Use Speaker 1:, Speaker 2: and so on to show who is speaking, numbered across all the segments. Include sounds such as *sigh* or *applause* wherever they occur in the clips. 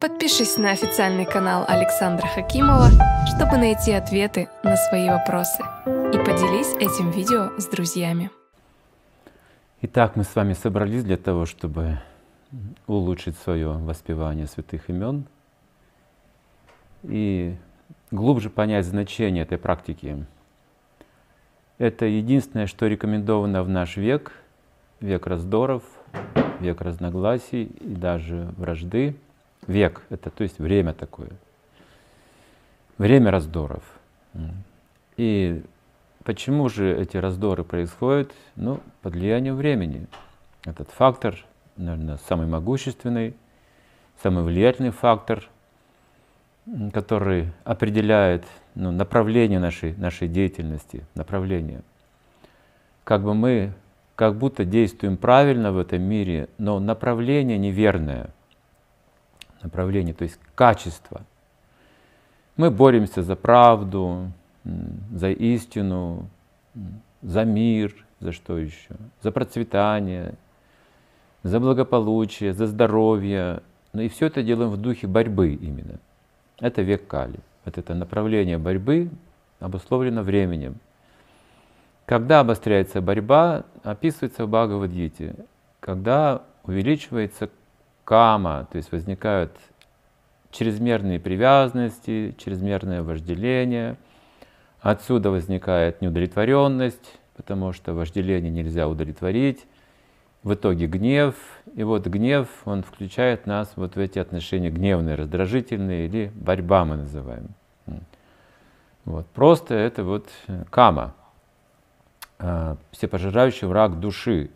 Speaker 1: Подпишись на официальный канал Александра Хакимова, чтобы найти ответы на свои вопросы. И поделись этим видео с друзьями.
Speaker 2: Итак, мы с вами собрались для того, чтобы улучшить свое воспевание святых имен и глубже понять значение этой практики. Это единственное, что рекомендовано в наш век, век раздоров, век разногласий и даже вражды. Век — это то есть время такое, время раздоров. И почему же эти раздоры происходят? Ну, под влиянием времени. Этот фактор, наверное, самый могущественный, самый влиятельный фактор, который определяет ну, направление нашей, нашей деятельности, направление. Как бы мы как будто действуем правильно в этом мире, но направление неверное. Направление, то есть качество. Мы боремся за правду, за истину, за мир, за что еще? За процветание, за благополучие, за здоровье. Ну и все это делаем в духе борьбы именно. Это век Кали. Вот это направление борьбы обусловлено временем. Когда обостряется борьба, описывается в Бхагавадгите, когда увеличивается кама, то есть возникают чрезмерные привязанности, чрезмерное вожделение, отсюда возникает неудовлетворенность, потому что вожделение нельзя удовлетворить, в итоге гнев, и вот гнев, он включает нас вот в эти отношения гневные, раздражительные или борьба мы называем. Вот. Просто это вот кама, а, всепожирающий враг души.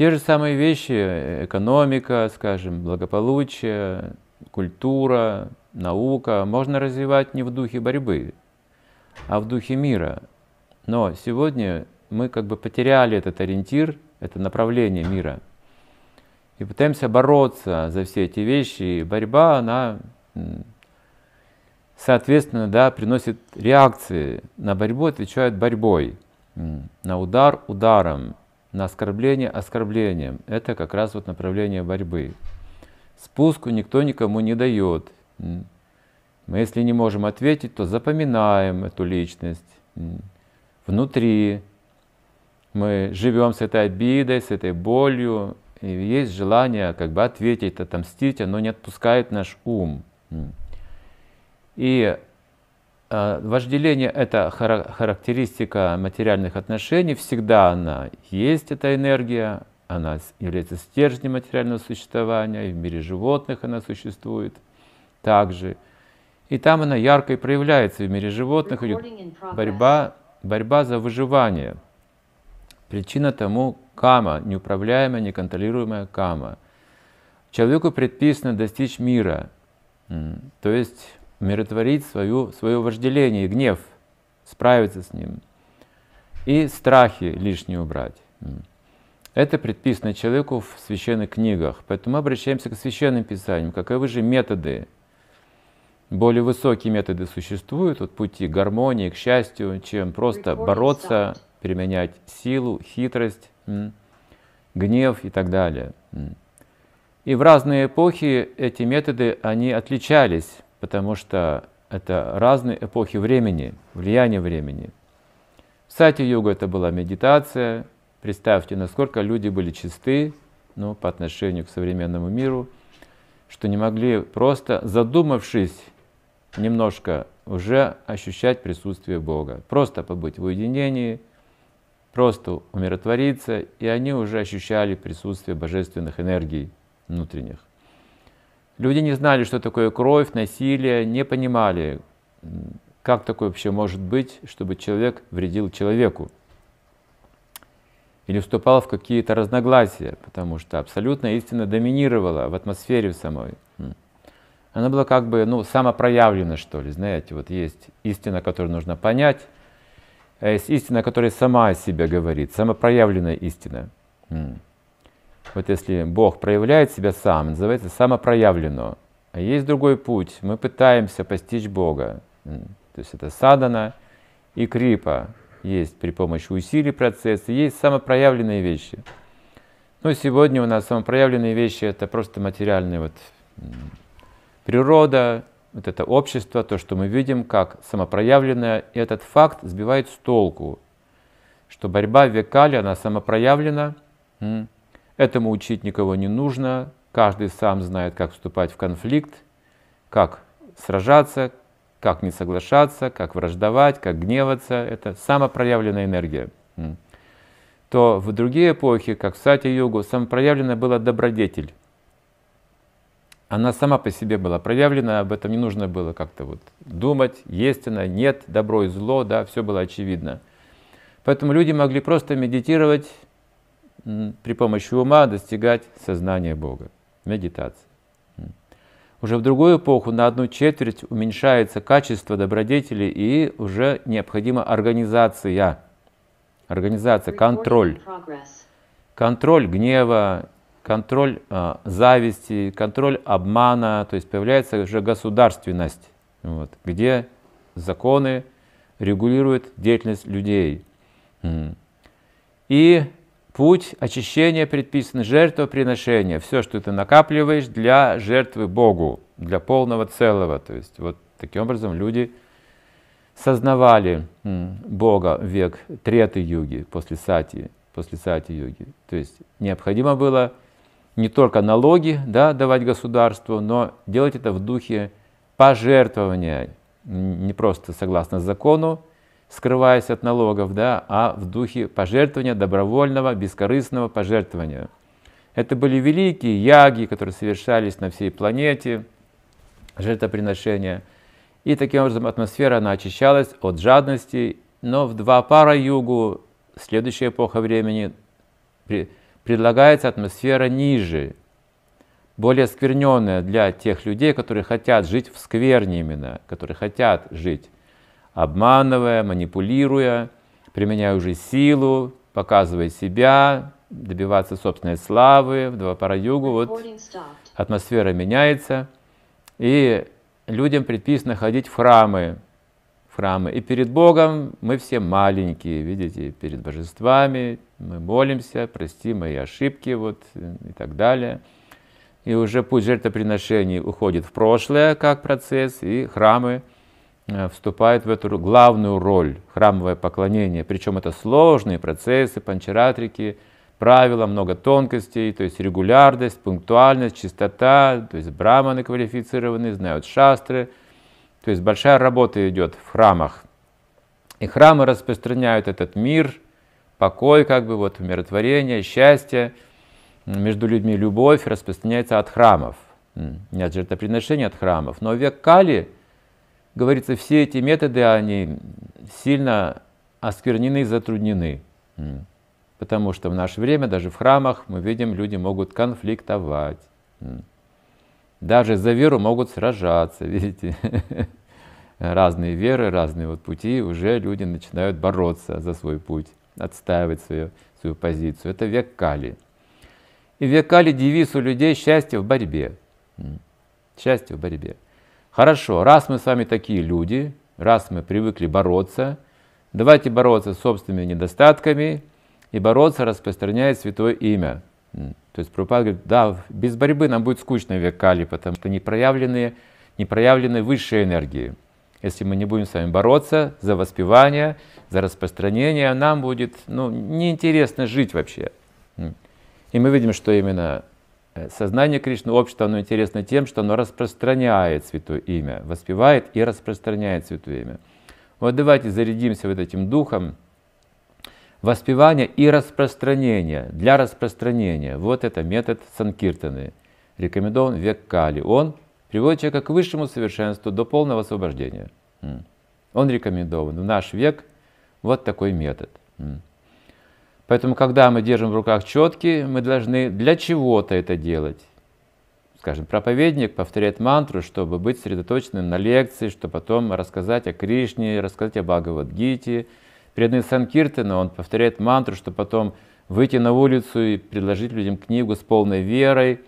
Speaker 2: Те же самые вещи, экономика, скажем, благополучие, культура, наука, можно развивать не в духе борьбы, а в духе мира. Но сегодня мы как бы потеряли этот ориентир, это направление мира. И пытаемся бороться за все эти вещи. И борьба, она, соответственно, да, приносит реакции. На борьбу отвечают борьбой на удар ударом, на оскорбление оскорблением. Это как раз вот направление борьбы. Спуску никто никому не дает. Мы если не можем ответить, то запоминаем эту личность внутри. Мы живем с этой обидой, с этой болью, и есть желание как бы ответить, отомстить, оно не отпускает наш ум. И вожделение – это характеристика материальных отношений, всегда она есть, эта энергия, она является стержнем материального существования, и в мире животных она существует также. И там она ярко и проявляется. В мире животных идет борьба, борьба за выживание. Причина тому кама, неуправляемая, неконтролируемая кама. Человеку предписано достичь мира, то есть умиротворить свою, свое вожделение и гнев, справиться с ним. И страхи лишние убрать. Это предписано человеку в священных книгах. Поэтому мы обращаемся к священным писаниям. Каковы же методы? Более высокие методы существуют, вот пути к гармонии, к счастью, чем просто бороться, применять силу, хитрость, гнев и так далее. И в разные эпохи эти методы, они отличались потому что это разные эпохи времени, влияние времени. В сати-югу это была медитация. Представьте, насколько люди были чисты ну, по отношению к современному миру, что не могли просто, задумавшись немножко, уже ощущать присутствие Бога. Просто побыть в уединении, просто умиротвориться, и они уже ощущали присутствие божественных энергий внутренних. Люди не знали, что такое кровь, насилие, не понимали, как такое вообще может быть, чтобы человек вредил человеку или вступал в какие-то разногласия, потому что абсолютная истина доминировала в атмосфере самой. Она была как бы ну, самопроявлена, что ли, знаете, вот есть истина, которую нужно понять, а есть истина, которая сама о себе говорит, самопроявленная истина. Вот если Бог проявляет себя сам, называется самопроявлено. А есть другой путь. Мы пытаемся постичь Бога. То есть это садана и крипа. Есть при помощи усилий процесса, есть самопроявленные вещи. Но сегодня у нас самопроявленные вещи это просто материальные вот природа, вот это общество, то, что мы видим как самопроявленное, и этот факт сбивает с толку, что борьба в векале, она самопроявлена, этому учить никого не нужно, каждый сам знает, как вступать в конфликт, как сражаться, как не соглашаться, как враждовать, как гневаться. Это самопроявленная энергия. То в другие эпохи, как в Сати-югу, самопроявленная была добродетель. Она сама по себе была проявлена, об этом не нужно было как-то вот думать, есть она, нет, добро и зло, да, все было очевидно. Поэтому люди могли просто медитировать при помощи ума, достигать сознания Бога. Медитация. Уже в другую эпоху на одну четверть уменьшается качество добродетели и уже необходима организация. Организация, контроль. Контроль гнева, контроль э, зависти, контроль обмана, то есть появляется уже государственность, вот, где законы регулируют деятельность людей. И путь очищения предписан жертвоприношение, все, что ты накапливаешь для жертвы Богу, для полного целого. То есть вот таким образом люди сознавали Бога век Треты юги, после Сати, после Сати юги. То есть необходимо было не только налоги да, давать государству, но делать это в духе пожертвования, не просто согласно закону, скрываясь от налогов, да, а в духе пожертвования, добровольного, бескорыстного пожертвования. Это были великие яги, которые совершались на всей планете, жертвоприношения. И таким образом атмосфера она очищалась от жадности, но в два пара югу, следующая эпоха времени, предлагается атмосфера ниже, более скверненная для тех людей, которые хотят жить в скверне именно, которые хотят жить обманывая, манипулируя, применяя уже силу, показывая себя, добиваться собственной славы в Двапара-югу. Вот атмосфера меняется, и людям предписано ходить в храмы, в храмы. И перед Богом мы все маленькие, видите, перед божествами мы молимся, прости мои ошибки, вот и так далее. И уже путь жертвоприношений уходит в прошлое как процесс, и храмы вступает в эту главную роль, храмовое поклонение. Причем это сложные процессы, панчаратрики, правила, много тонкостей, то есть регулярность, пунктуальность, чистота, то есть браманы квалифицированные, знают шастры. То есть большая работа идет в храмах. И храмы распространяют этот мир, покой, как бы вот умиротворение, счастье. Между людьми любовь распространяется от храмов. Не от жертвоприношения, от храмов. Но век Кали – говорится, все эти методы, они сильно осквернены и затруднены. Потому что в наше время, даже в храмах, мы видим, люди могут конфликтовать. Даже за веру могут сражаться, *laughs* видите. Разные веры, разные вот пути, уже люди начинают бороться за свой путь, отстаивать свою, свою позицию. Это век Кали. И век Кали девиз у людей счастье в борьбе. Счастье в борьбе. Хорошо, раз мы с вами такие люди, раз мы привыкли бороться, давайте бороться с собственными недостатками и бороться, распространяя святое имя. То есть Прабхупада говорит, да, без борьбы нам будет скучно век Кали, потому что не проявлены, не проявлены высшие энергии. Если мы не будем с вами бороться за воспевание, за распространение, нам будет ну, неинтересно жить вообще. И мы видим, что именно сознание Кришны, общество, оно интересно тем, что оно распространяет Святое Имя, воспевает и распространяет Святое Имя. Вот давайте зарядимся вот этим духом воспевания и распространения, для распространения. Вот это метод Санкиртаны, рекомендован век Кали. Он приводит человека к высшему совершенству до полного освобождения. Он рекомендован. В наш век вот такой метод. Поэтому, когда мы держим в руках четки, мы должны для чего-то это делать. Скажем, проповедник повторяет мантру, чтобы быть сосредоточенным на лекции, чтобы потом рассказать о Кришне, рассказать о Бхагавадгите. Преданный Санкиртана, он повторяет мантру, чтобы потом выйти на улицу и предложить людям книгу с полной верой,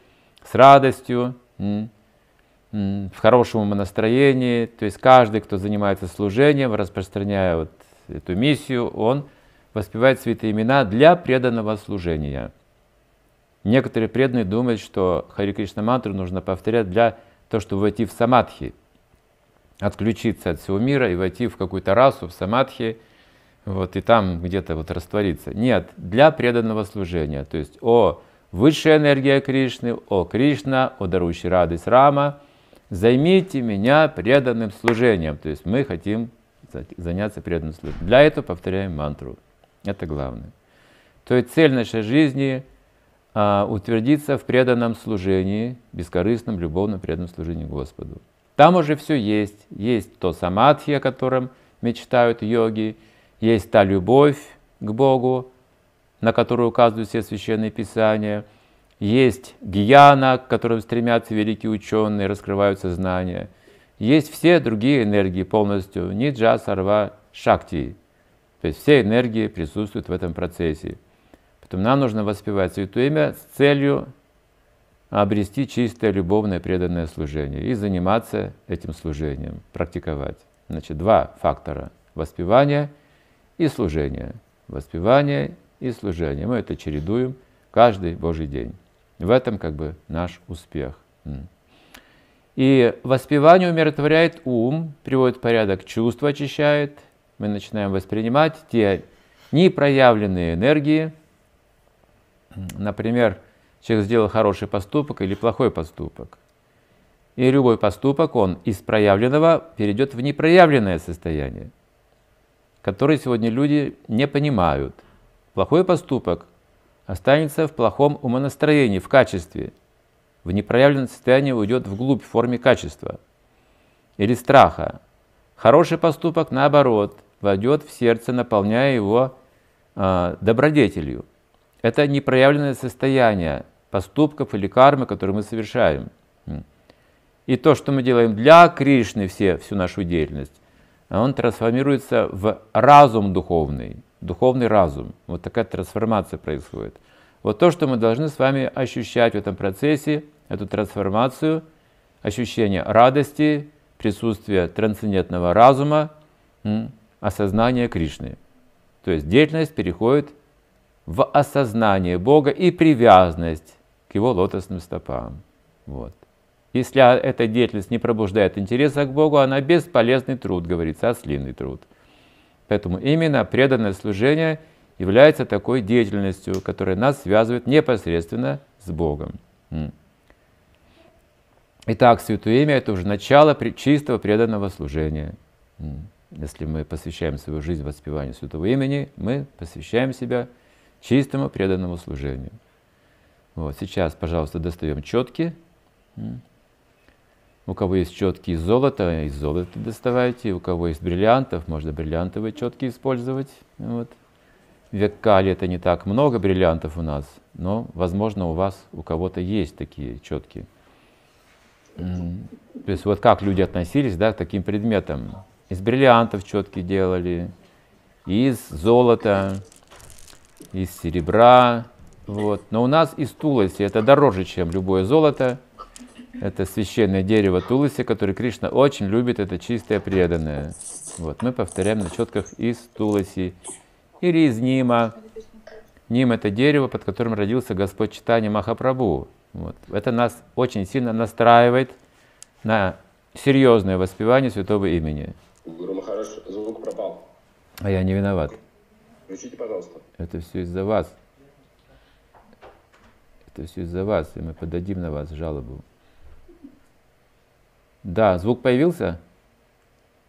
Speaker 2: с радостью, в хорошем настроении. То есть каждый, кто занимается служением, распространяя вот эту миссию, он воспевает святые имена для преданного служения. Некоторые преданные думают, что Хари Кришна мантру нужно повторять для то, что войти в самадхи, отключиться от всего мира и войти в какую-то расу, в самадхи, вот, и там где-то вот раствориться. Нет, для преданного служения. То есть, о, высшая энергия Кришны, о Кришна, о дарующий радость Рама, займите меня преданным служением. То есть мы хотим заняться преданным служением. Для этого повторяем мантру. Это главное. То есть цель нашей жизни а, утвердиться в преданном служении, бескорыстном, любовном преданном служении Господу. Там уже все есть. Есть то самадхи, о котором мечтают йоги, есть та любовь к Богу, на которую указывают все священные писания, есть гьяна, к которым стремятся великие ученые, раскрывают сознание, есть все другие энергии полностью, ниджа, сарва, шакти. То есть все энергии присутствуют в этом процессе. Поэтому нам нужно воспевать Святое Имя с целью обрести чистое, любовное, преданное служение и заниматься этим служением, практиковать. Значит, два фактора – воспевание и служение. Воспевание и служение. Мы это чередуем каждый Божий день. В этом как бы наш успех. И воспевание умиротворяет ум, приводит в порядок чувства, очищает. Мы начинаем воспринимать те непроявленные энергии. Например, человек сделал хороший поступок или плохой поступок. И любой поступок, он из проявленного перейдет в непроявленное состояние, которое сегодня люди не понимают. Плохой поступок останется в плохом умонастроении, в качестве. В непроявленное состояние уйдет вглубь в форме качества или страха. Хороший поступок, наоборот, войдет в сердце, наполняя его э, добродетелью. Это непроявленное состояние, поступков или кармы, которые мы совершаем. И то, что мы делаем для Кришны, все, всю нашу деятельность, он трансформируется в разум духовный, духовный разум. Вот такая трансформация происходит. Вот то, что мы должны с вами ощущать в этом процессе, эту трансформацию, ощущение радости, присутствие трансцендентного разума, осознание Кришны. То есть деятельность переходит в осознание Бога и привязанность к его лотосным стопам. Вот. Если эта деятельность не пробуждает интереса к Богу, она бесполезный труд, говорится, ослиный труд. Поэтому именно преданное служение является такой деятельностью, которая нас связывает непосредственно с Богом. Итак, Святое Имя – это уже начало чистого преданного служения. Если мы посвящаем свою жизнь воспеванию Святого Имени, мы посвящаем себя чистому преданному служению. Вот, сейчас, пожалуйста, достаем четки. У кого есть четки из золота, из золота доставайте. У кого есть бриллиантов, можно бриллиантовые четки использовать. Вот. Век Кали это не так много бриллиантов у нас, но, возможно, у вас, у кого-то есть такие четки. То есть вот как люди относились да, к таким предметам. Из бриллиантов четки делали, из золота, из серебра, вот. Но у нас из туласи это дороже, чем любое золото. Это священное дерево туласи, которое Кришна очень любит, это чистое преданное. Вот. Мы повторяем на четках из туласи или из нима. Ним это дерево, под которым родился Господь Читания Махапрабху. Вот. Это нас очень сильно настраивает на серьезное воспевание святого имени.
Speaker 3: Гуру Махараш, звук пропал.
Speaker 2: А я не виноват.
Speaker 3: Включите, пожалуйста.
Speaker 2: Это все из-за вас. Это все из-за вас, и мы подадим на вас жалобу. Да, звук появился?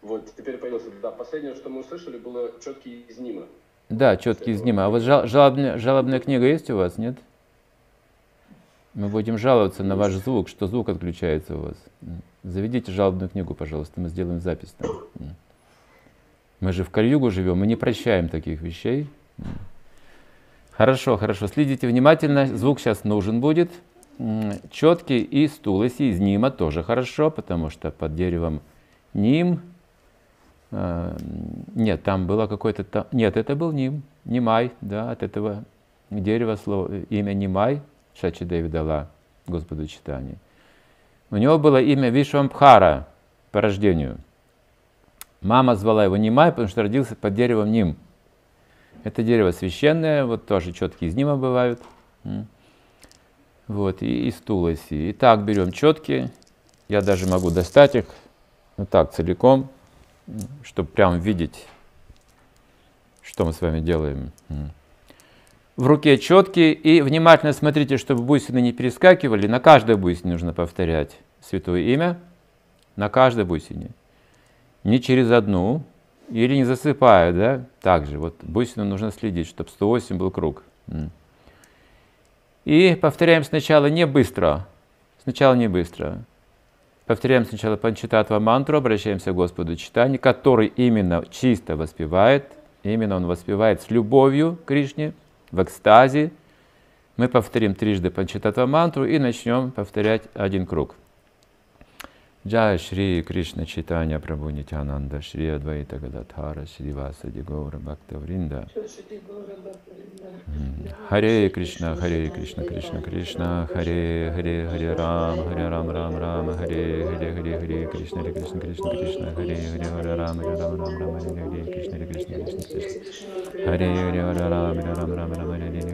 Speaker 3: Вот, теперь появился. Да, последнее, что мы услышали, было четкий из Нима.
Speaker 2: Да, четкий из Нима. А вот жал, жалобная, жалобная книга есть у вас, нет? Мы будем жаловаться на ваш звук, что звук отключается у вас. Заведите жалобную книгу, пожалуйста, мы сделаем запись там. Мы же в Кальюгу живем, мы не прощаем таких вещей. Хорошо, хорошо. Следите внимательно. Звук сейчас нужен будет. Четкий и стулоси из нима тоже хорошо, потому что под деревом ним. А, нет, там было какое-то... Нет, это был ним. Нимай, да, от этого дерева слово, имя Нимай Шачи Деви дала Господу читание. У него было имя Вишвамбхара по рождению. Мама звала его Нимай, потому что родился под деревом Ним. Это дерево священное, вот тоже четкие из нима бывают. Вот, и из туласи. Итак, берем четки Я даже могу достать их вот так целиком, чтобы прям видеть, что мы с вами делаем. В руке четкие и внимательно смотрите, чтобы бусины не перескакивали. На каждой бусине нужно повторять святое имя. На каждой бусине. Не через одну. Или не засыпая, да? Также вот бусину нужно следить, чтобы 108 был круг. И повторяем сначала не быстро. Сначала не быстро. Повторяем сначала Панчитатва мантру, обращаемся к Господу читания, который именно чисто воспевает, именно он воспевает с любовью к Кришне, в экстазе. Мы повторим трижды Панчитатва мантру и начнем повторять один круг. Джай Шри Кришна Читания Прабhu Нитянанда Шри Адвайта Гададхара Шри Васади Гаура Бхакта Вринда Харе Кришна Харе Кришна Кришна Кришна Харе Харе Харе Рам Харе Рам Рам Рам Харе Харе Харе Харе Кришна Харе Кришна Кришна Кришна Харе Харе Харе Рам Харе Рам Рам Рам Харе Харе Кришна Харе Кришна Кришна Кришна Харе Харе Харе Рам Харе Рам Рам Рам Харе Харе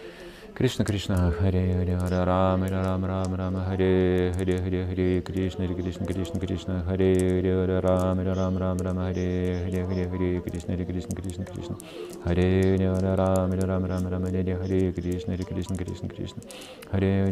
Speaker 2: Krishna Krishna Hare Hare Hare Ram Hare Ram Ram Ram Hare Hare Hare Hare Krishna Hare Krishna Krishna Krishna Hare Hare Hare Ram Hare Ram Ram Ram Hare Hare Krishna Hare Krishna Krishna Krishna Hare Hare Hare Ram Hare Ram Ram Ram Hare Hare Hare Hare Krishna Hare Krishna Krishna Krishna Hare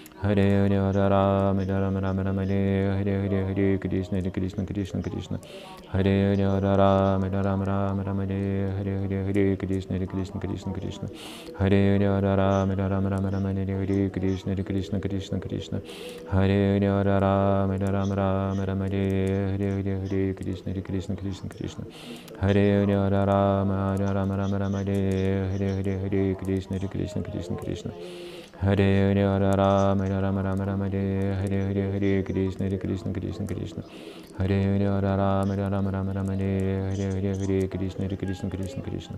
Speaker 2: Hare Hare Hare Ram Ram Ram Ram Hare Hare Hare Hare Krishna Hare Krishna Krishna Krishna Hare Hare Hare Ram Ram Ram Ram Hare Hare Hare Hare Krishna Hare Krishna Krishna Krishna Hare Hare Hare Ram Ram Ram Ram Hare Hare Krishna Hare Krishna Krishna Krishna Hare Hare Hare Ram Ram Ram Ram Hare Hare Hare Hare Krishna Hare Krishna Krishna Krishna Hare Hare Hare Ram Ram Ram Ram Hare Hare Hare Hare Krishna Hare Krishna Krishna Krishna Hare Hare Hare Ram Hare Ram Ram Ram Hare Hare Hare Hare Krishna Hare Krishna Krishna Krishna Hare Hare Hare Ram Hare Ram Ram Ram Hare Hare Hare Hare Krishna Hare Krishna Krishna Krishna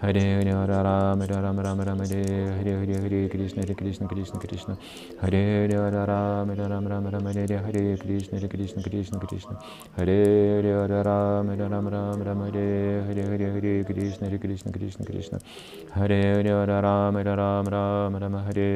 Speaker 2: Hare Hare Hare Ram Hare Ram Ram Ram Hare Hare Hare Hare Krishna Hare Krishna Krishna Krishna Hare Hare Hare Ram Hare Ram Ram Ram Hare Hare Krishna Hare Krishna Krishna Krishna Hare Hare Hare Ram Hare Ram Ram Ram Hare Hare Hare Hare Krishna Hare Krishna Krishna Krishna Hare Hare Hare Ram Hare Ram Ram Ram Hare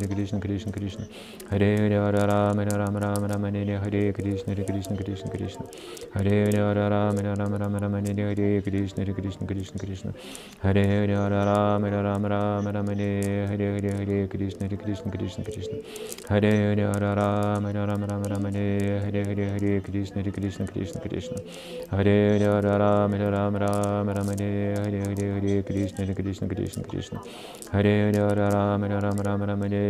Speaker 2: Hare Krishna Krishna Krishna Hare Hare Hare Rama Rama Rama Rama Hare Hare Hare Krishna Krishna Krishna Hare Hare Hare Rama Hare Hare Hare Krishna Krishna Krishna Hare Hare Hare Rama Rama Rama Hare Hare Hare Krishna Hare Krishna Krishna Krishna Hare Hare Hare Rama Rama Rama Hare Hare Hare Hare Krishna Hare Krishna Krishna Krishna Hare Hare Hare Rama Rama Rama Hare Hare Hare Hare Krishna Hare Krishna Krishna Krishna Hare Hare Hare Rama Hare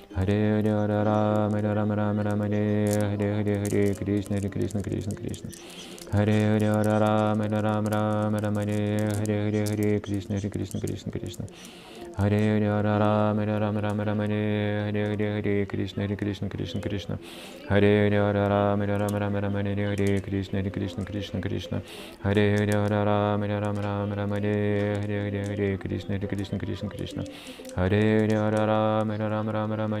Speaker 2: Rama Rama Rama Hare Hare Hare Hare Krishna Hare Krishna Krishna Krishna Hare Hare Hare Rama Rama Rama Rama Hare Hare Hare Hare Krishna Hare Krishna Krishna Krishna Hare Hare Hare Rama Rama Rama Rama Hare Hare Hare Hare Krishna Hare Krishna Krishna Krishna Hare Hare Hare Rama Rama Rama Rama Hare Hare Krishna Hare Krishna Krishna Krishna Hare Hare Hare Rama Rama Rama Rama Hare Hare Hare Hare Krishna Hare Krishna Krishna Krishna Hare Hare Hare Rama Rama Rama Rama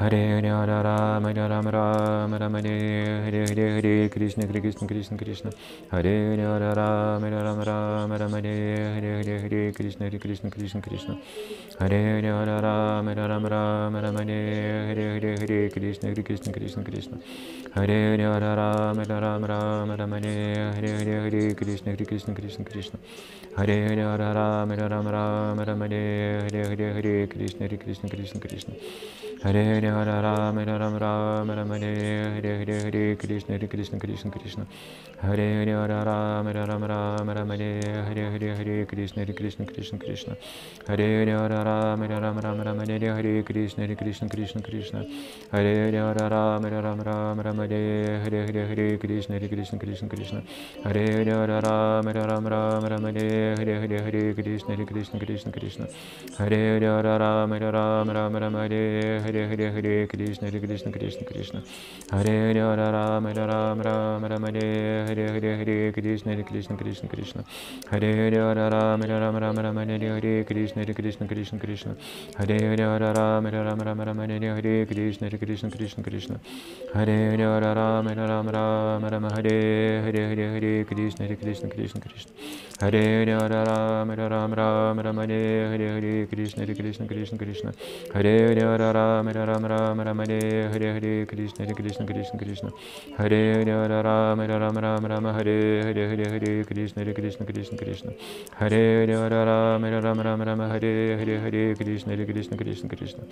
Speaker 2: Hare ഹര രാമ രാമ രാമ രാമ ഹരേ Hare Hare Hare കൃഷ്ണ Hare കൃഷ്ണ കൃഷ്ണ കൃഷ്ണ Hare ഹര രാമ രാമ രാമ രാമ ഹരേ Hare Hare Hare കൃഷ്ണ Hare കൃഷ്ണ കൃഷ്ണ കൃഷ്ണ Hare ഹര രാമ രാമ രാമ രാമ ഹരേ Hare Hare Hare കൃഷ്ണ Hare കൃഷ്ണ കൃഷ്ണ കൃഷ്ണ Hare ഹര രാമ രാമ രാമ രാമ ഹരേ Hare Hare Hare കൃഷ്ണ Hare കൃഷ്ണ കൃഷ്ണ കൃഷ്ണ Hare ഹര രാമ രാമ രാമ രാമ ഹരേ Hare Hare Hare കൃഷ്ണ Hare കൃഷ്ണ കൃഷ്ണ കൃഷ്ണ Hare Rama Hare Hare Hare Hare Krishna Hare Krishna Krishna Krishna Hare Hare Hare Rama Rama Rama Rama Hare Hare Hare Hare Krishna Hare Krishna Krishna Krishna Hare Hare Hare Rama Rama Rama Rama Hare Hare Hare Hare Krishna Hare Krishna Krishna Krishna Hare Hare Hare Rama Rama Rama Rama Hare Hare Krishna Hare Krishna Krishna Krishna Hare Hare Hare Rama Rama Rama Rama Hare Hare Krishna Hare Krishna Krishna Krishna Hare Hare Hare Rama Rama Rama Rama Hare Hare Hare Hare Krishna Hare Krishna Krishna Krishna Hare Hare Hare Rama Rama Rama Rama Hare Hare Hare Krishna Hare Krishna Krishna Krishna Hare Hare Hare Rama Hare Hare Hare Krishna Hare Krishna Krishna Krishna Hare Hare Hare Rama Rama Rama Rama Hare Hare Hare Hare Krishna Hare Krishna Krishna Krishna Hare Hare Hare Rama Rama Rama Rama Hare Hare Hare Krishna Hare Krishna Krishna Krishna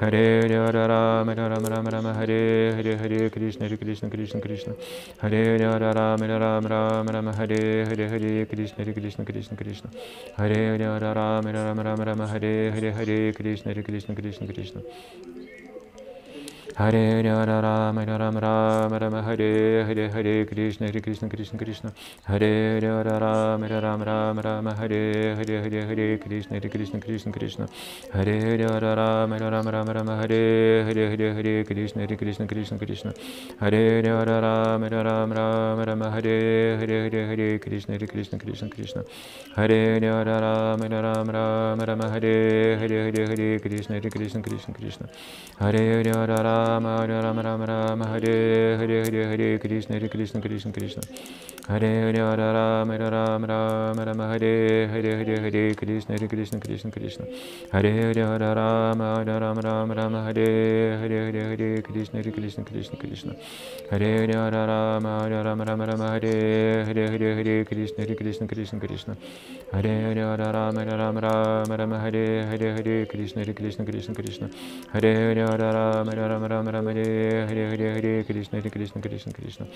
Speaker 2: Hare Hare Hare Rama Rama Rama Rama Hare Hare Hare Krishna Hare Krishna Krishna Krishna Hare Hare Hare Rama Rama Rama Rama Hare Hare Hare Krishna Hare Krishna Krishna Krishna Hare Hare Hare Rama Rama Rama Rama Hare Hare Hare Krishna Hare Krishna Krishna Krishna Rama Hare Hare Hare Krishna Hare Krishna Krishna Krishna Hare Hare Rama Rama Rama Rama Hare Hare Hare Hare Krishna Hare Krishna Krishna Krishna Hare Hare Rama Rama Rama Rama Hare Hare Hare Hare Krishna Hare Krishna Krishna Krishna Hare Hare Rama Rama Rama Rama Hare Hare Hare Hare Krishna Hare Krishna Krishna Krishna Hare Hare Rama Rama Rama Rama Hare Hare Hare Hare Krishna Hare Krishna Krishna Krishna Hare Hare Rama Rama Rama Rama Rama Hare Hare Hare Hare Krishna Hare Krishna Krishna Krishna Hare Hare Hare Rama Rama Rama Rama Hare Hare Hare Hare Krishna Hare Krishna Krishna Krishna Hare Hare Hare Rama Rama Rama Rama Hare Hare Hare Hare Krishna Hare Krishna Krishna Krishna Hare Hare Hare Rama Rama Rama Rama Hare Hare Hare Hare Krishna Hare Krishna Krishna Krishna Hare Hare Hare Rama Rama Rama Rama Hare Hare Hare Krishna Hare Krishna Krishna Krishna Hare Hare Hare Rama Rama Рама Рама Харе Харе Харе Харе Кришна Харе Кришна Кришна Кришна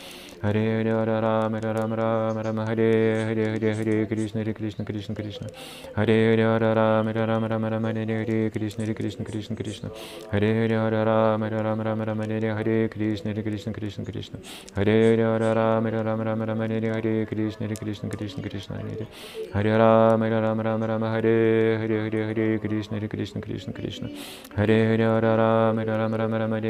Speaker 2: Харе Харе Харе Рама Рама Рама Рама Харе Харе Харе Харе Кришна Харе Кришна Кришна Кришна Харе Харе Харе Рама Рама Рама Рама Харе Харе Кришна Харе Кришна Кришна Кришна Харе Харе Харе Рама Рама Рама Рама Харе Харе Кришна Харе Кришна Кришна Кришна Харе Харе Харе Рама Рама Рама Рама Харе Харе Кришна Харе Кришна Кришна Кришна Харе Харе Рама Рама Рама Рама Харе Харе Харе Харе Кришна Харе Кришна Кришна Кришна Харе Харе Харе Рама Рама Рама Рама Харе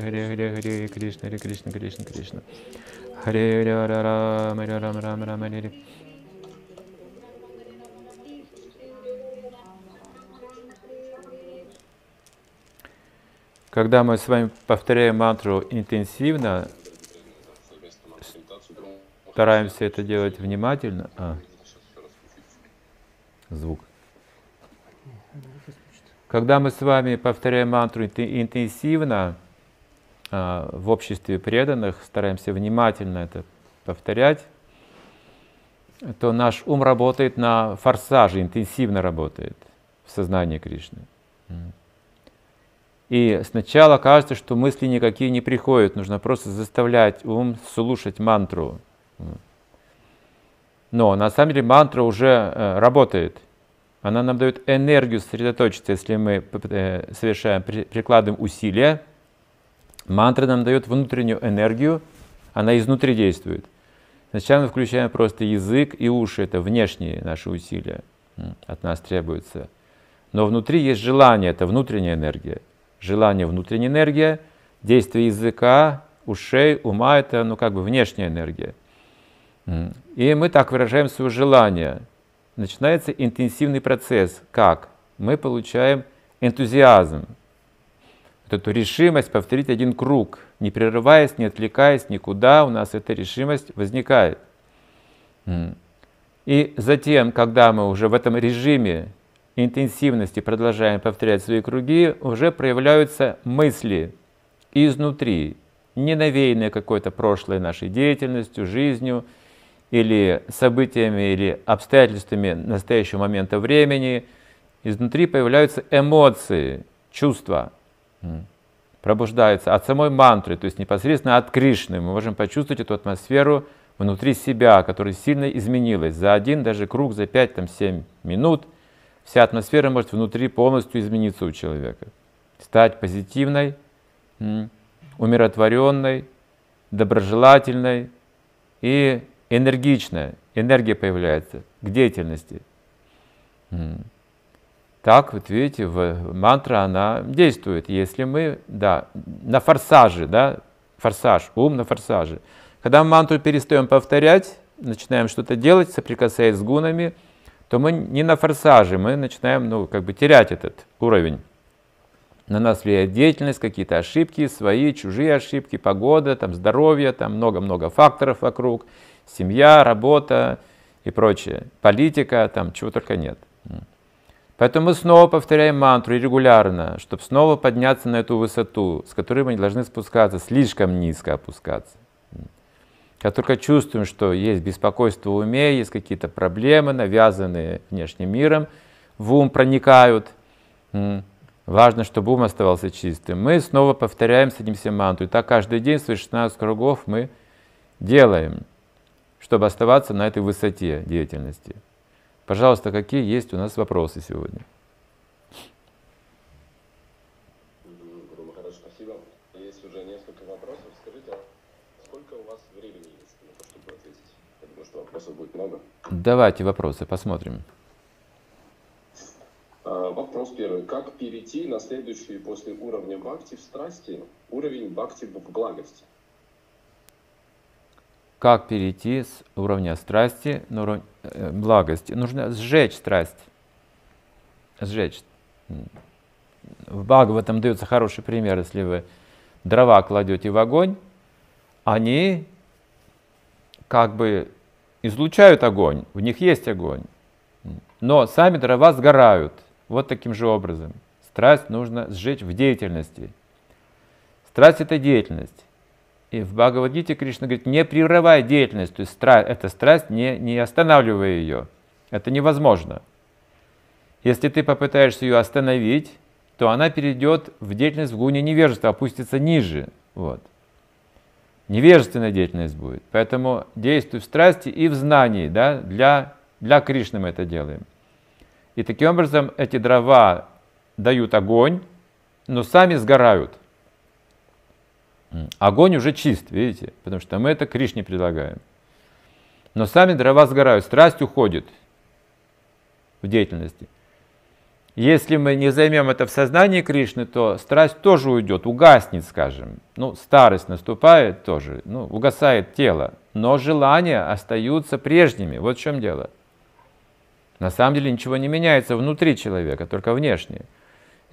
Speaker 2: Харе Харе Кришна Харе Кришна Кришна Кришна. Харе Харе Харе Рама Харе Рама Рама Рама Харе Когда мы с вами повторяем мантру интенсивно, стараемся это делать внимательно. А, звук. Когда мы с вами повторяем мантру интенсивно, а, в обществе преданных, стараемся внимательно это повторять, то наш ум работает на форсаже, интенсивно работает в сознании Кришны. И сначала кажется, что мысли никакие не приходят, нужно просто заставлять ум слушать мантру. Но на самом деле мантра уже э, работает. Она нам дает энергию сосредоточиться, если мы э, совершаем, прикладываем усилия. Мантра нам дает внутреннюю энергию, она изнутри действует. Сначала мы включаем просто язык и уши, это внешние наши усилия от нас требуется. Но внутри есть желание, это внутренняя энергия. Желание, внутренняя энергия, действие языка, ушей, ума – это ну, как бы внешняя энергия. И мы так выражаем свое желание. Начинается интенсивный процесс. Как? Мы получаем энтузиазм, вот эту решимость повторить один круг, не прерываясь, не отвлекаясь никуда, у нас эта решимость возникает. И затем, когда мы уже в этом режиме интенсивности продолжаем повторять свои круги, уже проявляются мысли изнутри, не какой-то прошлой нашей деятельностью, жизнью, или событиями, или обстоятельствами настоящего момента времени. Изнутри появляются эмоции, чувства, пробуждаются от самой мантры, то есть непосредственно от Кришны. Мы можем почувствовать эту атмосферу внутри себя, которая сильно изменилась. За один даже круг, за 5-7 минут вся атмосфера может внутри полностью измениться у человека. Стать позитивной, умиротворенной, доброжелательной и энергичной. Энергия появляется к деятельности. Так, вот видите, в мантра она действует, если мы, да, на форсаже, да, форсаж, ум на форсаже. Когда мы мантру перестаем повторять, начинаем что-то делать, соприкасаясь с гунами, то мы не на форсаже, мы начинаем, ну, как бы терять этот уровень. На нас влияет деятельность, какие-то ошибки, свои, чужие ошибки, погода, там, здоровье, там много-много факторов вокруг, семья, работа и прочее, политика, там чего только нет. Поэтому мы снова повторяем мантру регулярно, чтобы снова подняться на эту высоту, с которой мы не должны спускаться, слишком низко опускаться. Как только чувствуем, что есть беспокойство в уме, есть какие-то проблемы, навязанные внешним миром, в ум проникают, важно, чтобы ум оставался чистым. Мы снова повторяем, садимся мантру. И так каждый день свои 16 кругов мы делаем, чтобы оставаться на этой высоте деятельности. Пожалуйста, какие есть у нас вопросы сегодня?
Speaker 3: Хорошо, спасибо. Есть уже несколько вопросов. Скажите, сколько у вас времени есть на то, чтобы ответить? Я думаю, что вопросов будет много.
Speaker 2: Давайте вопросы посмотрим.
Speaker 3: А, вопрос первый. Как перейти на следующий после уровня бхакти в страсти уровень бхакти в благости?
Speaker 2: Как перейти с уровня страсти на уровень э, благости. Нужно сжечь страсть. Сжечь. В Бхагаватам дается хороший пример, если вы дрова кладете в огонь, они как бы излучают огонь, в них есть огонь, но сами дрова сгорают. Вот таким же образом. Страсть нужно сжечь в деятельности. Страсть это деятельность. И в Бхагавадгите Кришна говорит, не прерывай деятельность, то есть страсть, эта страсть, не, не останавливая ее. Это невозможно. Если ты попытаешься ее остановить, то она перейдет в деятельность в гуне невежества, опустится ниже. Вот. Невежественная деятельность будет. Поэтому действуй в страсти и в знании. Да? Для, для Кришны мы это делаем. И таким образом эти дрова дают огонь, но сами сгорают. Огонь уже чист, видите, потому что мы это Кришне предлагаем. Но сами дрова сгорают, страсть уходит в деятельности. Если мы не займем это в сознании Кришны, то страсть тоже уйдет, угаснет, скажем. Ну, старость наступает тоже, ну, угасает тело. Но желания остаются прежними. Вот в чем дело. На самом деле ничего не меняется внутри человека, только внешне.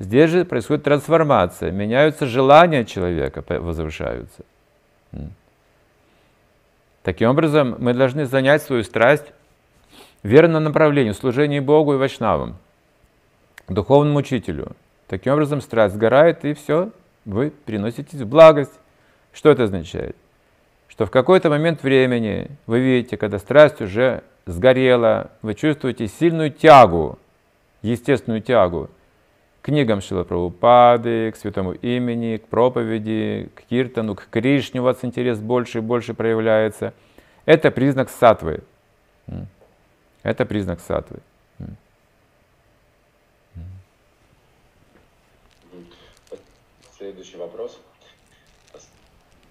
Speaker 2: Здесь же происходит трансформация, меняются желания человека, возвышаются. Таким образом, мы должны занять свою страсть в верном направлении, служении Богу и Вайшнавам духовному учителю. Таким образом, страсть сгорает, и все, вы приноситесь в благость. Что это означает? Что в какой-то момент времени вы видите, когда страсть уже сгорела, вы чувствуете сильную тягу, естественную тягу книгам Шила Прабхупады, к святому имени, к проповеди, к киртану, к Кришне у вас интерес больше и больше проявляется. Это признак сатвы. Это признак сатвы.
Speaker 3: Следующий вопрос.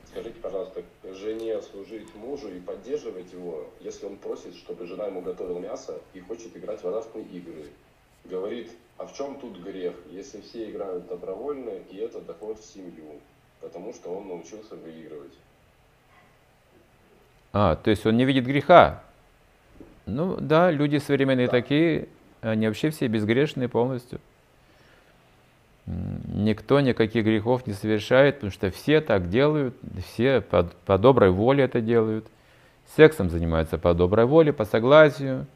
Speaker 3: Скажите, пожалуйста, жене служить мужу и поддерживать его, если он просит, чтобы жена ему готовила мясо и хочет играть в азартные игры. Говорит, а в чем тут грех, если все играют добровольно, и это доход в семью, потому что он научился выигрывать.
Speaker 2: А, то есть он не видит греха? Ну да, люди современные да. такие, они вообще все безгрешные полностью никто никаких грехов не совершает, потому что все так делают, все по, по доброй воле это делают. Сексом занимаются по доброй воле, по согласию.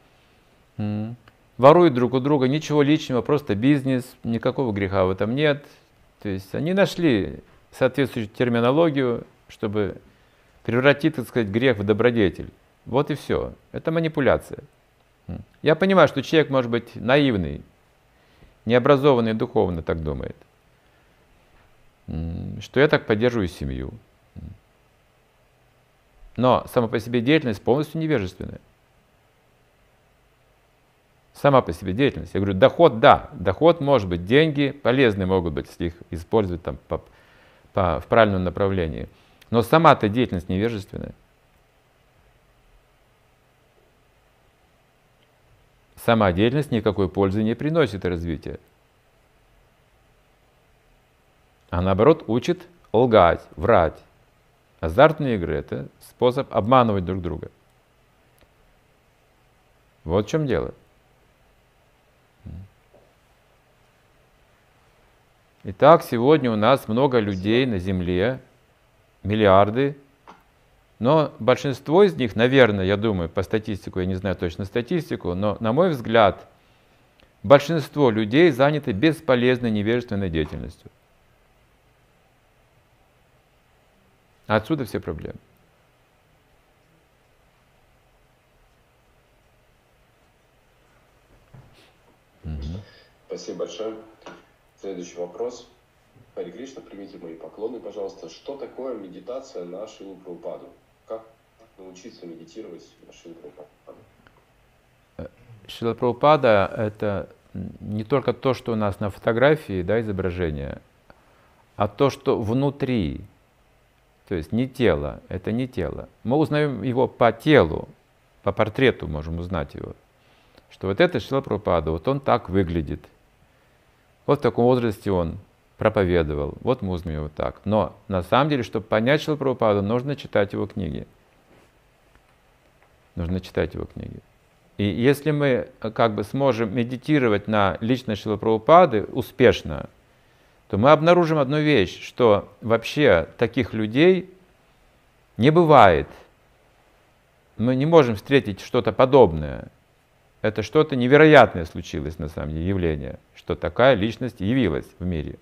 Speaker 2: Воруют друг у друга, ничего личного, просто бизнес, никакого греха в этом нет. То есть они нашли соответствующую терминологию, чтобы превратить, так сказать, грех в добродетель. Вот и все. Это манипуляция. Я понимаю, что человек может быть наивный, необразованный духовно так думает, что я так поддерживаю семью. Но сама по себе деятельность полностью невежественная. Сама по себе деятельность. Я говорю, доход, да, доход может быть, деньги полезные могут быть, если их использовать там, по, по, в правильном направлении. Но сама-то деятельность невежественная. Сама деятельность никакой пользы не приносит развития. А наоборот учит лгать, врать. Азартные игры – это способ обманывать друг друга. Вот в чем дело. Итак, сегодня у нас много людей на Земле, миллиарды, но большинство из них, наверное, я думаю, по статистику, я не знаю точно статистику, но на мой взгляд, большинство людей заняты бесполезной невежественной деятельностью. Отсюда все проблемы.
Speaker 3: Спасибо большое. Следующий вопрос. Хари Кришна, примите мои поклоны, пожалуйста. Что такое медитация на Шилу? Как научиться медитировать на Шилу Прабхупаду?
Speaker 2: Это не только то, что у нас на фотографии, да, изображение, а то, что внутри. То есть не тело, это не тело. Мы узнаем его по телу, по портрету можем узнать его. Что вот это Шила вот он так выглядит. Вот в таком возрасте он проповедовал. Вот мы узнаем его так. Но на самом деле, чтобы понять Шила Прабхупаду, нужно читать его книги. Нужно читать его книги. И если мы э, как бы сможем медитировать на личность Шила Прабхупады успешно, то мы обнаружим одну вещь, что вообще таких людей не бывает. Мы не можем встретить что-то подобное. Это что-то невероятное случилось на самом деле, явление, что такая личность явилась в мире.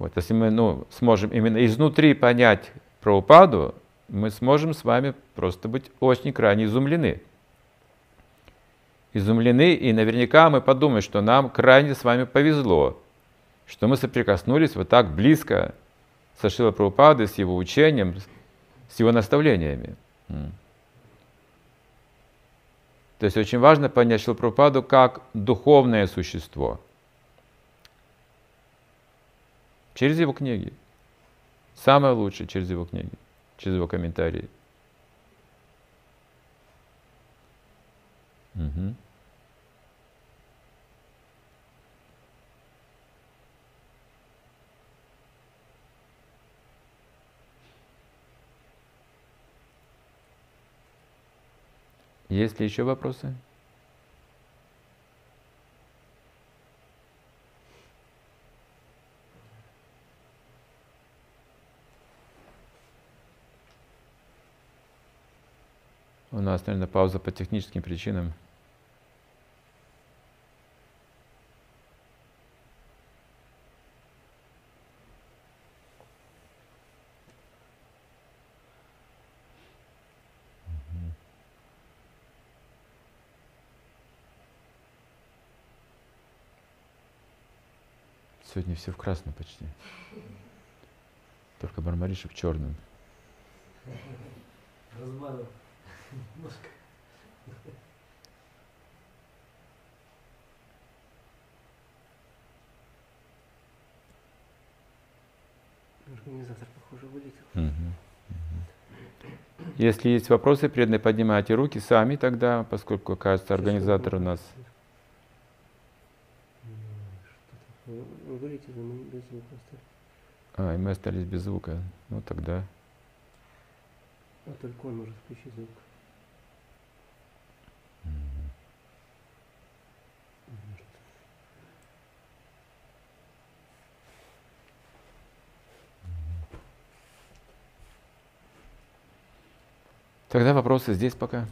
Speaker 2: Вот, если мы ну, сможем именно изнутри понять про упаду, мы сможем с вами просто быть очень крайне изумлены. Изумлены, и наверняка мы подумаем, что нам крайне с вами повезло, что мы соприкоснулись вот так близко со Шила Прабхупадой, с его учением, с его наставлениями. То есть очень важно понять Шила Прабхупаду как духовное существо. Через его книги. Самое лучшее через его книги, через его комментарии. Угу. Есть ли еще вопросы? У нас, наверное, пауза по техническим причинам. Сегодня все в красном почти. Только Бармариша в черном. Размазал немножко. Организатор, похоже, вылетел. Угу. Если есть вопросы, преданные, поднимайте руки сами тогда, поскольку, кажется, организатор у нас Вы говорите, мы без звука остались. А, и мы остались без звука. Ну тогда.
Speaker 4: А только он может включить звук.
Speaker 2: Тогда вопросы здесь пока.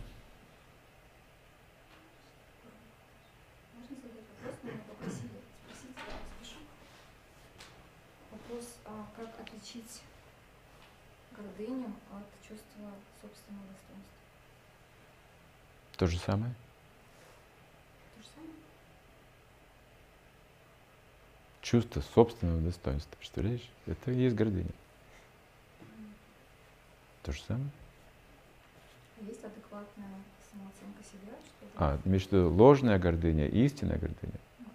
Speaker 2: То же самое? То же самое. Чувство собственного достоинства, представляешь? Это и есть гордыня. То же самое.
Speaker 5: А есть адекватная самооценка себя? Что
Speaker 2: а, виду ложная гордыня и истинная гордыня? Mm.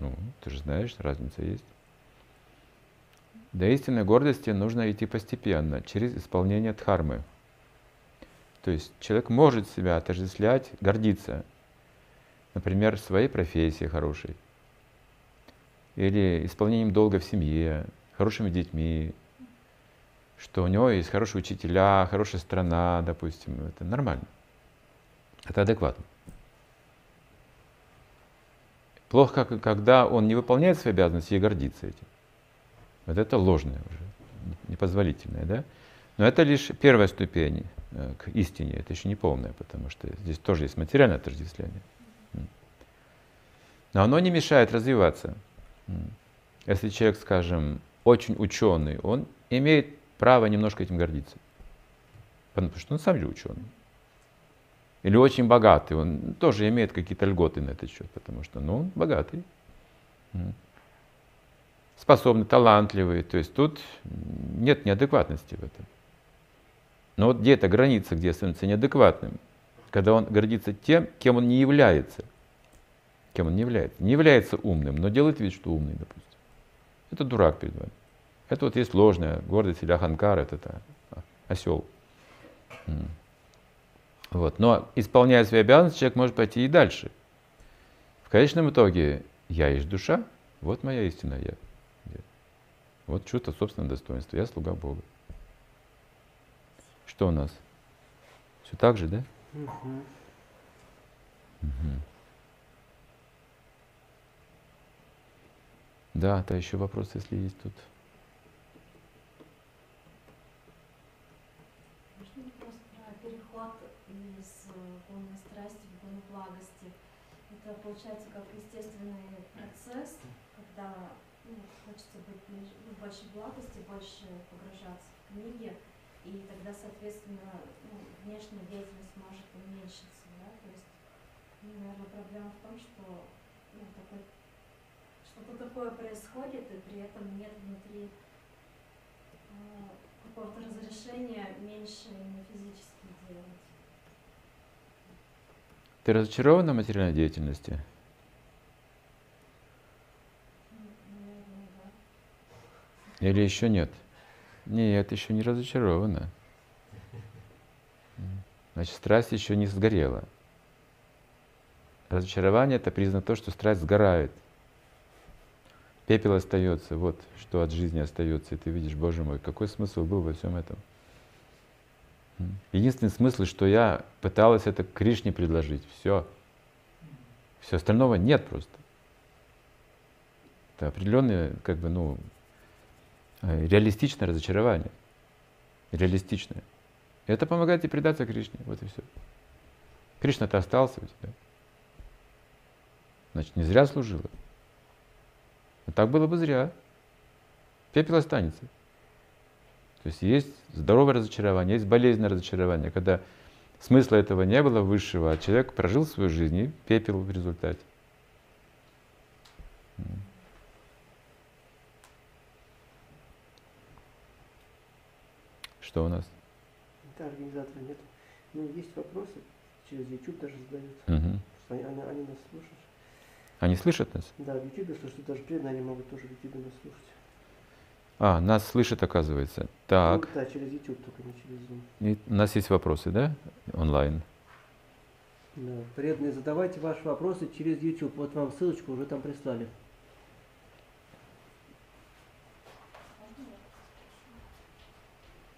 Speaker 2: Ну, ты же знаешь, разница есть. До истинной гордости нужно идти постепенно, через исполнение дхармы. То есть человек может себя отождествлять, гордиться, например, своей профессией хорошей, или исполнением долга в семье, хорошими детьми, что у него есть хорошие учителя, хорошая страна, допустим, это нормально. Это адекватно. Плохо, когда он не выполняет свои обязанности и гордится этим. Вот это ложное уже, непозволительное, да? Но это лишь первая ступень. Э, к истине. Это еще не полное, потому что здесь тоже есть материальное отождествление. Но оно не мешает развиваться. Если человек, скажем, очень ученый, он имеет право немножко этим гордиться. Потому что он сам же ученый. Или очень богатый, он тоже имеет какие-то льготы на этот счет, потому что ну, он богатый. Способный, талантливый. То есть тут нет неадекватности в этом. Но вот где эта граница, где становится неадекватным? Когда он гордится тем, кем он не является. Кем он не является. Не является умным, но делает вид, что умный, допустим. Это дурак перед вами. Это вот есть ложная гордость или аханкар, это, это осел. Вот. Но исполняя свои обязанности, человек может пойти и дальше. В конечном итоге я есть душа, вот моя истина я. Вот чувство собственного достоинства, я слуга Бога. Что у нас? Все так же, да? Угу. Угу. Да, да, еще вопросы, если есть тут.
Speaker 6: Можно вопрос про переход из э, гона страсти в гон благости? Это получается как естественный процесс, когда ну, хочется быть ближе- ну, больше благости, больше погружаться в книги, и тогда, соответственно, ну, внешняя деятельность может уменьшиться, да? То есть, ну, наверное, проблема в том, что ну, такой- что-то такое происходит, и при этом нет внутри э, какого-то разрешения меньше именно физически делать.
Speaker 2: Ты разочарована материальной деятельности?
Speaker 6: Ну, Наверное, да.
Speaker 2: Или еще нет? Нет, еще не разочарована. Значит, страсть еще не сгорела. Разочарование это признак того, что страсть сгорает. Пепел остается, вот что от жизни остается. И ты видишь, Боже мой, какой смысл был во всем этом? Единственный смысл, что я пыталась это Кришне предложить. Все. Все остального нет просто. Это определенное, как бы, ну, реалистичное разочарование. Реалистичное. Это помогает тебе предаться Кришне. Вот и все. Кришна-то остался у тебя. Значит, не зря служила. А так было бы зря. Пепел останется. То есть есть здоровое разочарование, есть болезненное разочарование, когда смысла этого не было высшего, а человек прожил свою жизнь и пепел в результате. Что у нас?
Speaker 4: Да, организатора нет. Ну, есть вопросы, через YouTube даже задаются.
Speaker 2: Мгм.
Speaker 4: Что Они, они, они нас слушают.
Speaker 2: Они слышат нас?
Speaker 4: Да, в YouTube слушают, даже преданные они могут тоже в YouTube нас слушать.
Speaker 2: А, нас слышат, оказывается. Так,
Speaker 4: Ну, да, через YouTube, только не через Zoom.
Speaker 2: и у нас есть вопросы, да? Онлайн.
Speaker 4: Да. Преданные, задавайте ваши вопросы через YouTube. Вот вам ссылочку уже там прислали.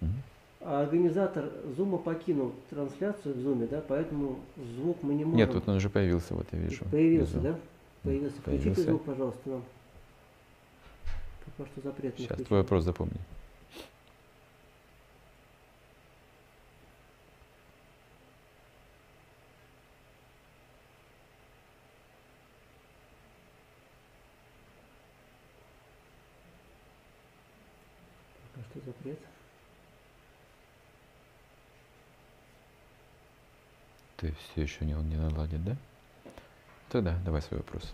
Speaker 2: Мгм.
Speaker 4: А организатор Зума покинул трансляцию в Зуме, да, поэтому звук мы не можем.
Speaker 2: Нет, тут он уже появился, вот я вижу.
Speaker 4: Появился, да? Появился. Включите
Speaker 2: Появился.
Speaker 4: звук, пожалуйста, нам. Пока что запрет
Speaker 2: Сейчас
Speaker 4: включен.
Speaker 2: твой вопрос запомни.
Speaker 4: Пока что запрет.
Speaker 2: Все еще не, он не наладит, да? Тогда давай свой вопрос.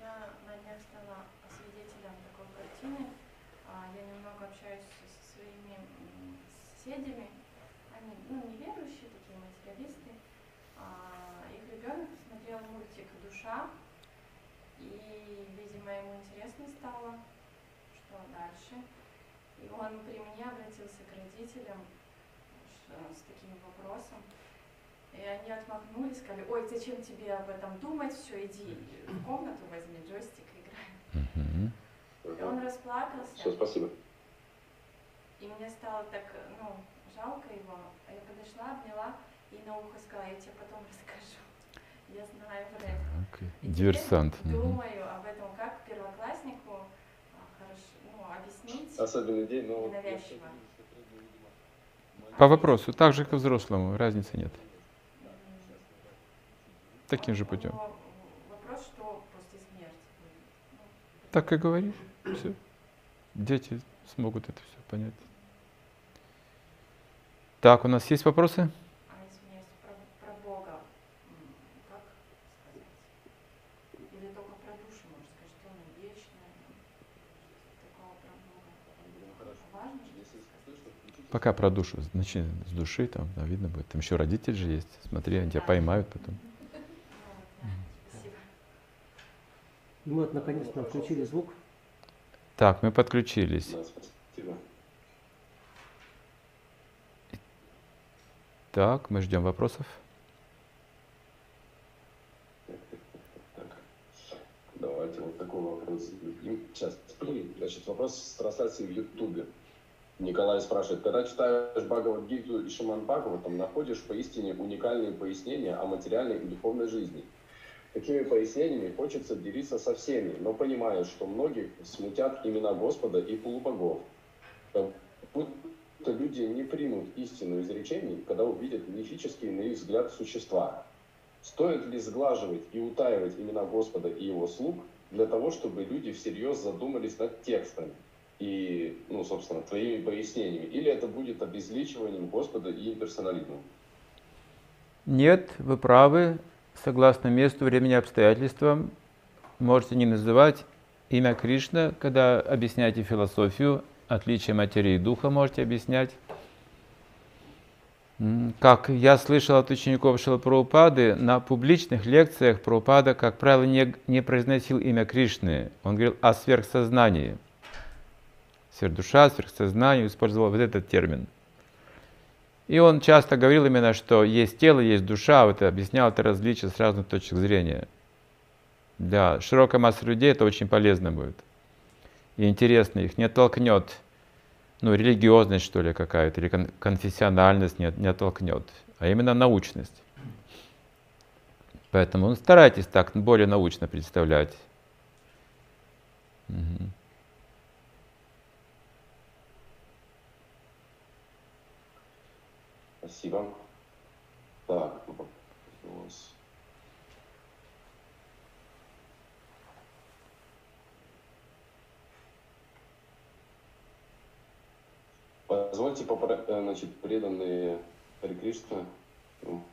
Speaker 7: Я на днях стала свидетелем такой картины. А, Я немного общаюсь со своими соседями. Они ну, неверующие, такие материалисты. А, Их ребенок смотрел мультик «Душа», и, видимо, ему интересно стало, что дальше. И он при мне обратился к родителям с таким вопросом. И они отмахнулись, сказали, ой, зачем тебе об этом думать, все, иди в комнату, возьми джойстик и играй. И он расплакался,
Speaker 3: Все, спасибо.
Speaker 7: и мне стало так, ну, жалко его. А я подошла, обняла и на ухо сказала, я тебе потом расскажу. Я знаю про это.
Speaker 2: Так,
Speaker 7: И теперь
Speaker 2: Диверсант.
Speaker 7: Думаю об этом, как первокласснику а, хорошо, ну, объяснить
Speaker 3: Особенный день, но...
Speaker 7: ненавязчиво.
Speaker 2: По вопросу, так же, как взрослому, разницы нет. Таким же путем.
Speaker 7: Вопрос, что после смерти будет.
Speaker 2: Так и говори. Все. Дети смогут это все понять. Так, у нас есть вопросы?
Speaker 7: А извиняюсь, про, про Бога, м, как сказать? Или только про душу, можно сказать, что она вечная, такого про Бога. Важно, что
Speaker 3: Если слышно, включите.
Speaker 2: Пока про душу. Начни с души, там да, видно будет. Там еще родитель же есть. Смотри, они тебя поймают потом.
Speaker 7: Ну, вот, да, спасибо.
Speaker 4: И мы вот наконец нам включили звук.
Speaker 2: Так, мы подключились.
Speaker 3: Да, спасибо.
Speaker 2: Так, мы ждем вопросов.
Speaker 3: Так, давайте вот такой вопрос. И Сейчас. Значит, вопрос с трансляции в Ютубе. Николай спрашивает, когда читаешь Бхагавадгиту и Шиман Бхагаватам, находишь поистине уникальные пояснения о материальной и духовной жизни. Такими пояснениями хочется делиться со всеми, но понимает, что многих смутят имена Господа и полубогов. Будто люди не примут истину изречений, когда увидят мифические, на их взгляд, существа. Стоит ли сглаживать и утаивать имена Господа и его слуг для того, чтобы люди всерьез задумались над текстами и, ну, собственно, твоими пояснениями? Или это будет обезличиванием Господа и имперсонализмом?
Speaker 2: Нет, вы правы согласно месту, времени, обстоятельствам, можете не называть имя Кришна, когда объясняете философию, отличие материи и духа можете объяснять. Как я слышал от учеников Шилапрабхупады, на публичных лекциях Прабхупада, как правило, не, не произносил имя Кришны. Он говорил о сверхсознании. Сверхдуша, сверхсознание, использовал вот этот термин – и он часто говорил именно, что есть тело, есть душа, вот объяснял это различие с разных точек зрения. Для широкой массы людей это очень полезно будет. И интересно, их не оттолкнет, ну, религиозность, что ли, какая-то, или конфессиональность не, не оттолкнет, а именно научность. Поэтому ну, старайтесь так более научно представлять. Угу.
Speaker 3: Спасибо. Так, вопрос. Позвольте, попро... Э, значит, преданные Хари Кришна,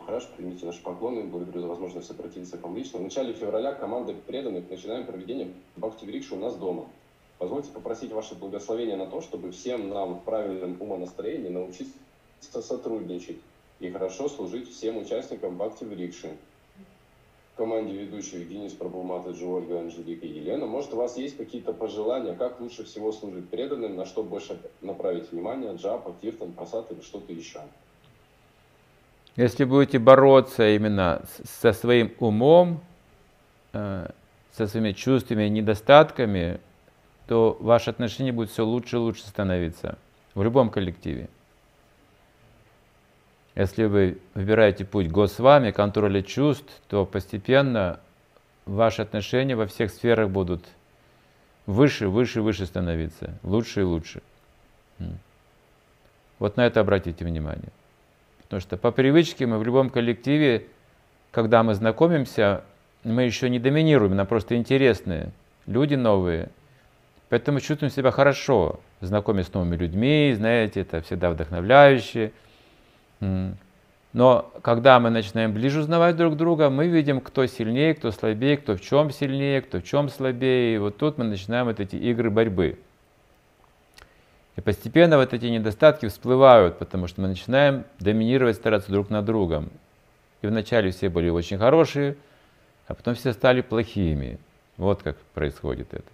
Speaker 3: Хорошо, примите наши поклоны, благодарю за возможность обратиться к вам лично. В начале февраля команда преданных начинаем проведение Бхакти Врикши у нас дома. Позвольте попросить ваше благословение на то, чтобы всем нам в правильном умонастроении научиться сотрудничать и хорошо служить всем участникам Бхакти Врикши. В команде ведущих Денис Прабхумата, Ольга, Анжелика и Елена. Может, у вас есть какие-то пожелания, как лучше всего служить преданным, на что больше направить внимание, джапа, киртан, пасат или что-то еще?
Speaker 2: Если будете бороться именно со своим умом, э, со своими чувствами и недостатками, то ваши отношения будут все лучше и лучше становиться в любом коллективе. Если вы выбираете путь Госвами, контроля чувств, то постепенно ваши отношения во всех сферах будут выше, выше, выше становиться, лучше и лучше. Вот на это обратите внимание. Потому что по привычке мы в любом коллективе, когда мы знакомимся, мы еще не доминируем, нам просто интересные люди новые. Поэтому чувствуем себя хорошо, знакомясь с новыми людьми, знаете, это всегда вдохновляюще. Но когда мы начинаем ближе узнавать друг друга, мы видим, кто сильнее, кто слабее, кто в чем сильнее, кто в чем слабее. И вот тут мы начинаем вот эти игры борьбы. И постепенно вот эти недостатки всплывают, потому что мы начинаем доминировать, стараться друг над другом. И вначале все были очень хорошие, а потом все стали плохими. Вот как происходит это.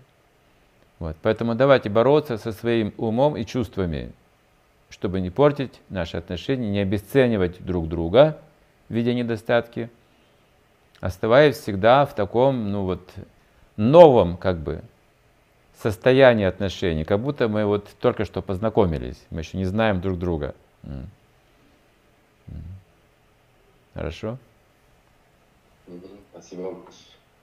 Speaker 2: Вот. Поэтому давайте бороться со своим умом и чувствами чтобы не портить наши отношения, не обесценивать друг друга, видя недостатки, оставаясь всегда в таком, ну вот, новом, как бы, состоянии отношений, как будто мы вот только что познакомились, мы еще не знаем друг друга. Хорошо?
Speaker 3: Спасибо.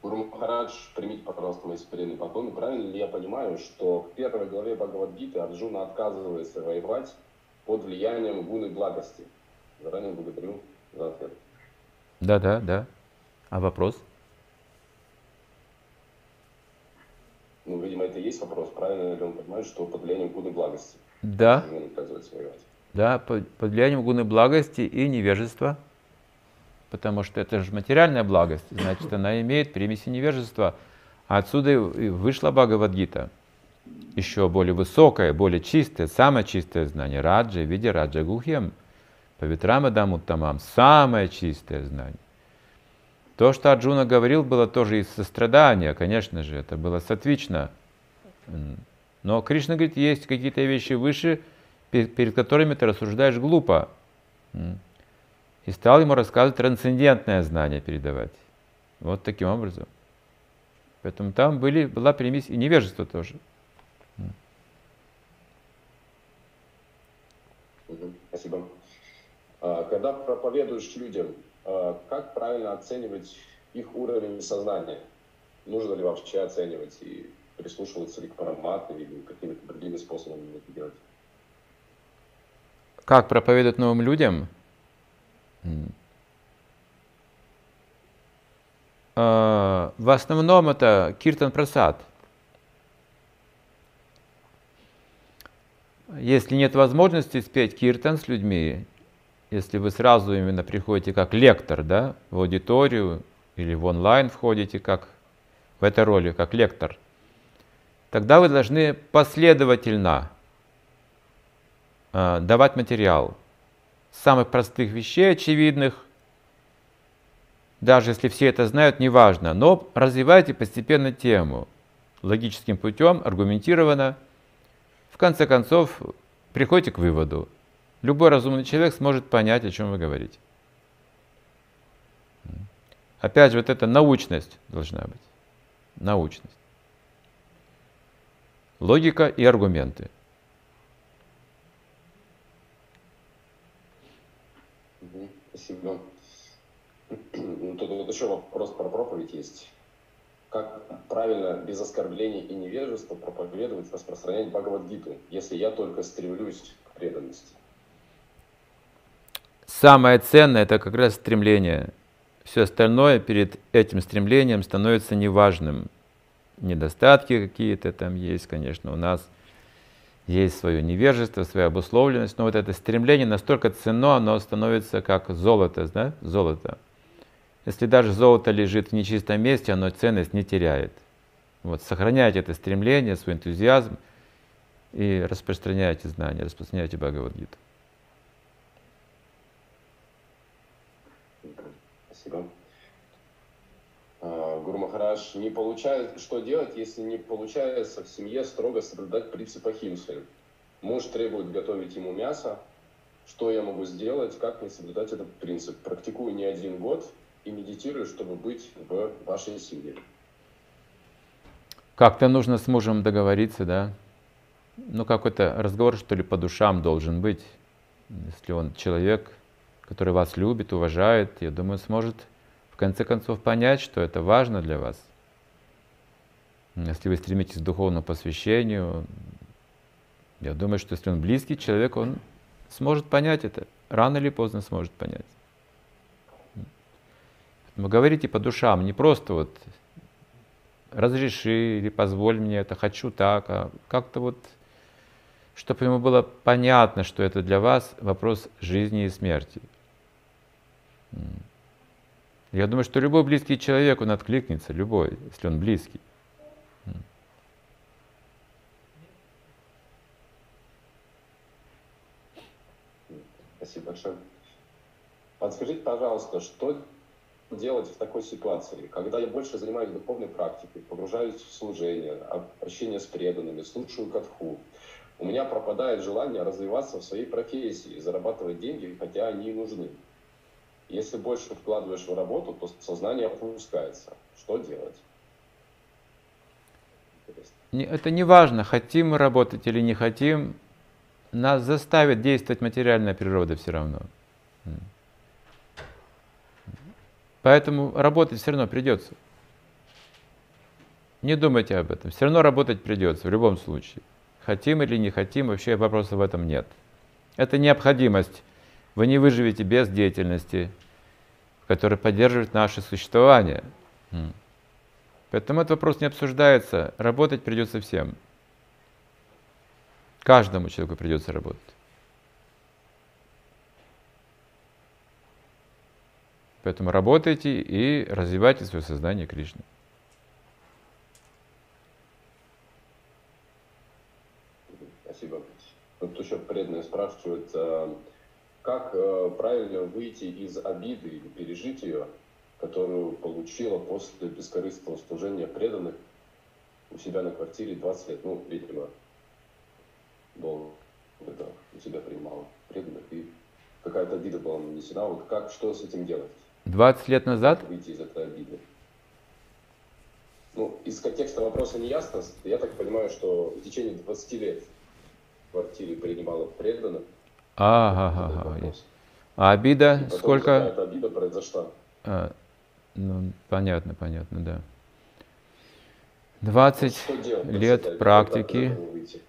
Speaker 3: Гуру Махарадж, примите, пожалуйста, мои суперенные поклоны. Правильно ли я понимаю, что в первой главе Бхагавадгиты Арджуна отказывается воевать под влиянием гуны благости. Заранее благодарю за ответ.
Speaker 2: Да, да, да. А вопрос?
Speaker 3: Ну, видимо, это и есть вопрос. Правильно ли он понимает, что под влиянием гуны благости?
Speaker 2: Да. Да, под, под влиянием гуны благости и невежества. Потому что это же материальная благость, значит, она имеет примеси невежества. А отсюда и вышла Бхагавадгита еще более высокое, более чистое, самое чистое знание, раджа, в виде раджа гухьям, павитрама уттамам, самое чистое знание. То, что Арджуна говорил, было тоже из сострадания, конечно же, это было сатвично. Но Кришна говорит, есть какие-то вещи выше, перед которыми ты рассуждаешь глупо. И стал ему рассказывать трансцендентное знание передавать. Вот таким образом. Поэтому там были, была примесь и невежество тоже.
Speaker 3: Спасибо. А, когда проповедуешь людям, а, как правильно оценивать их уровень сознания. Нужно ли вообще оценивать и прислушиваться ли к парамату или какими-то другими способами это делать?
Speaker 2: Как проповедовать новым людям? А, в основном это Киртан Прасад. Если нет возможности спеть Киртан с людьми, если вы сразу именно приходите как лектор да, в аудиторию или в онлайн входите как в этой роли, как лектор, тогда вы должны последовательно э, давать материал самых простых вещей, очевидных, даже если все это знают, неважно, но развивайте постепенно тему логическим путем, аргументированно. В конце концов, приходите к выводу. Любой разумный человек сможет понять, о чем вы говорите. Опять же, вот эта научность должна быть. Научность. Логика и аргументы.
Speaker 3: Спасибо. Ну, тут вот еще вопрос про проповедь есть. Как правильно, без оскорблений и невежества проповедовать, распространять Бхагавадгиту, если я только стремлюсь к преданности?
Speaker 2: Самое ценное это как раз стремление. Все остальное перед этим стремлением становится неважным. Недостатки какие-то там есть, конечно, у нас есть свое невежество, своя обусловленность, но вот это стремление настолько ценно, оно становится как золото, да? золото. Если даже золото лежит в нечистом месте, оно ценность не теряет. Вот, сохраняйте это стремление, свой энтузиазм и распространяйте знания, распространяйте Бхагавадгиту.
Speaker 3: Спасибо. А, Гуру Махарадж, не получает, что делать, если не получается в семье строго соблюдать принцип Ахимсы? Муж требует готовить ему мясо. Что я могу сделать, как мне соблюдать этот принцип? Практикую не один год, и медитирую, чтобы быть в вашей семье.
Speaker 2: Как-то нужно с мужем договориться, да? Ну, какой-то разговор, что ли, по душам должен быть. Если он человек, который вас любит, уважает, я думаю, сможет в конце концов понять, что это важно для вас. Если вы стремитесь к духовному посвящению, я думаю, что если он близкий человек, он сможет понять это. Рано или поздно сможет понять. Вы говорите по душам, не просто вот разреши или позволь мне это, хочу так, а как-то вот, чтобы ему было понятно, что это для вас вопрос жизни и смерти. Я думаю, что любой близкий человек, он откликнется, любой, если он близкий.
Speaker 3: Спасибо большое. Подскажите, пожалуйста, что делать в такой ситуации, когда я больше занимаюсь духовной практикой, погружаюсь в служение, общение с преданными, слушаю катху. У меня пропадает желание развиваться в своей профессии, зарабатывать деньги, хотя они и нужны. Если больше вкладываешь в работу, то сознание опускается. Что делать?
Speaker 2: Это не важно, хотим мы работать или не хотим, нас заставит действовать материальная природа все равно. Поэтому работать все равно придется. Не думайте об этом. Все равно работать придется в любом случае. Хотим или не хотим, вообще вопроса в этом нет. Это необходимость. Вы не выживете без деятельности, которая поддерживает наше существование. Поэтому этот вопрос не обсуждается. Работать придется всем. Каждому человеку придется работать. Поэтому работайте и развивайте свое сознание Кришны.
Speaker 3: Спасибо. Вот еще преданные спрашивают, э, как э, правильно выйти из обиды или пережить ее, которую получила после бескорыстного служения преданных у себя на квартире 20 лет, ну, видимо, долго это у себя принимала преданных, и какая-то обида была нанесена. Вот как, что с этим делать?
Speaker 2: 20 лет назад?
Speaker 3: Выйти из этой обиды. Ну, из контекста вопроса не ясно. Я так понимаю, что в течение 20 лет в квартире принимала преданных.
Speaker 2: Ага, ага, ага. А обида
Speaker 3: И
Speaker 2: сколько?
Speaker 3: Какая-то обида произошла.
Speaker 2: А, Ну, понятно, понятно, да. 20
Speaker 3: Что делать
Speaker 2: лет
Speaker 3: этого?
Speaker 2: практики,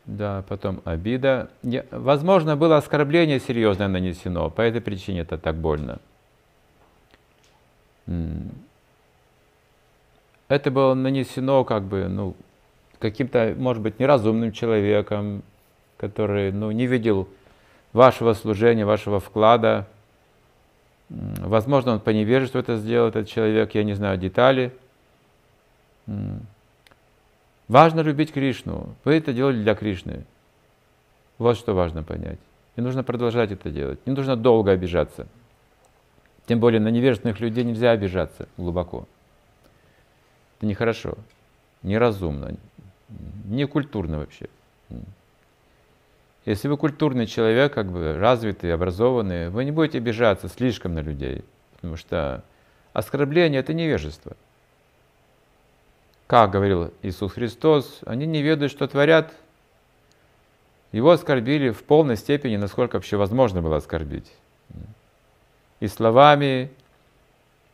Speaker 2: да, потом обида. Я- возможно, было оскорбление серьезное нанесено, по этой причине это так больно. Это было нанесено как бы, ну, каким-то, может быть, неразумным человеком, который, ну, не видел вашего служения, вашего вклада. Возможно, он по невежеству это сделал, этот человек, я не знаю детали. Важно любить Кришну. Вы это делали для Кришны. Вот что важно понять. И нужно продолжать это делать. Не нужно долго обижаться. Тем более на невежественных людей нельзя обижаться глубоко. Это нехорошо, неразумно, некультурно вообще. Если вы культурный человек, как бы развитый, образованный, вы не будете обижаться слишком на людей, потому что оскорбление – это невежество. Как говорил Иисус Христос, они не ведают, что творят. Его оскорбили в полной степени, насколько вообще возможно было оскорбить. И словами,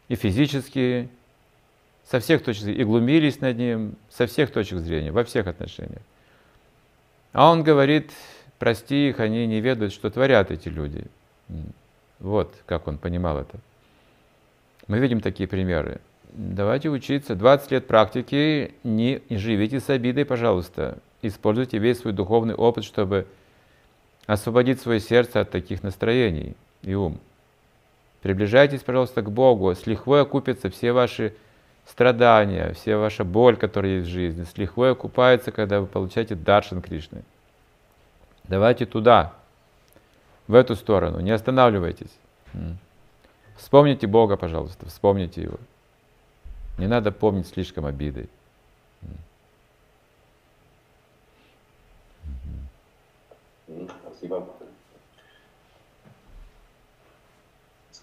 Speaker 2: и физически, со всех точек зрения, и глумились над ним, со всех точек зрения, во всех отношениях. А он говорит, прости их, они не ведают, что творят эти люди. Вот как он понимал это. Мы видим такие примеры. Давайте учиться. 20 лет практики, не, не живите с обидой, пожалуйста. Используйте весь свой духовный опыт, чтобы освободить свое сердце от таких настроений и ум. Приближайтесь, пожалуйста, к Богу. С лихвой окупятся все ваши страдания, вся ваша боль, которая есть в жизни. С лихвой окупается, когда вы получаете даршан Кришны. Давайте туда, в эту сторону, не останавливайтесь. Вспомните Бога, пожалуйста, вспомните Его. Не надо помнить слишком.
Speaker 3: Мгм, Спасибо.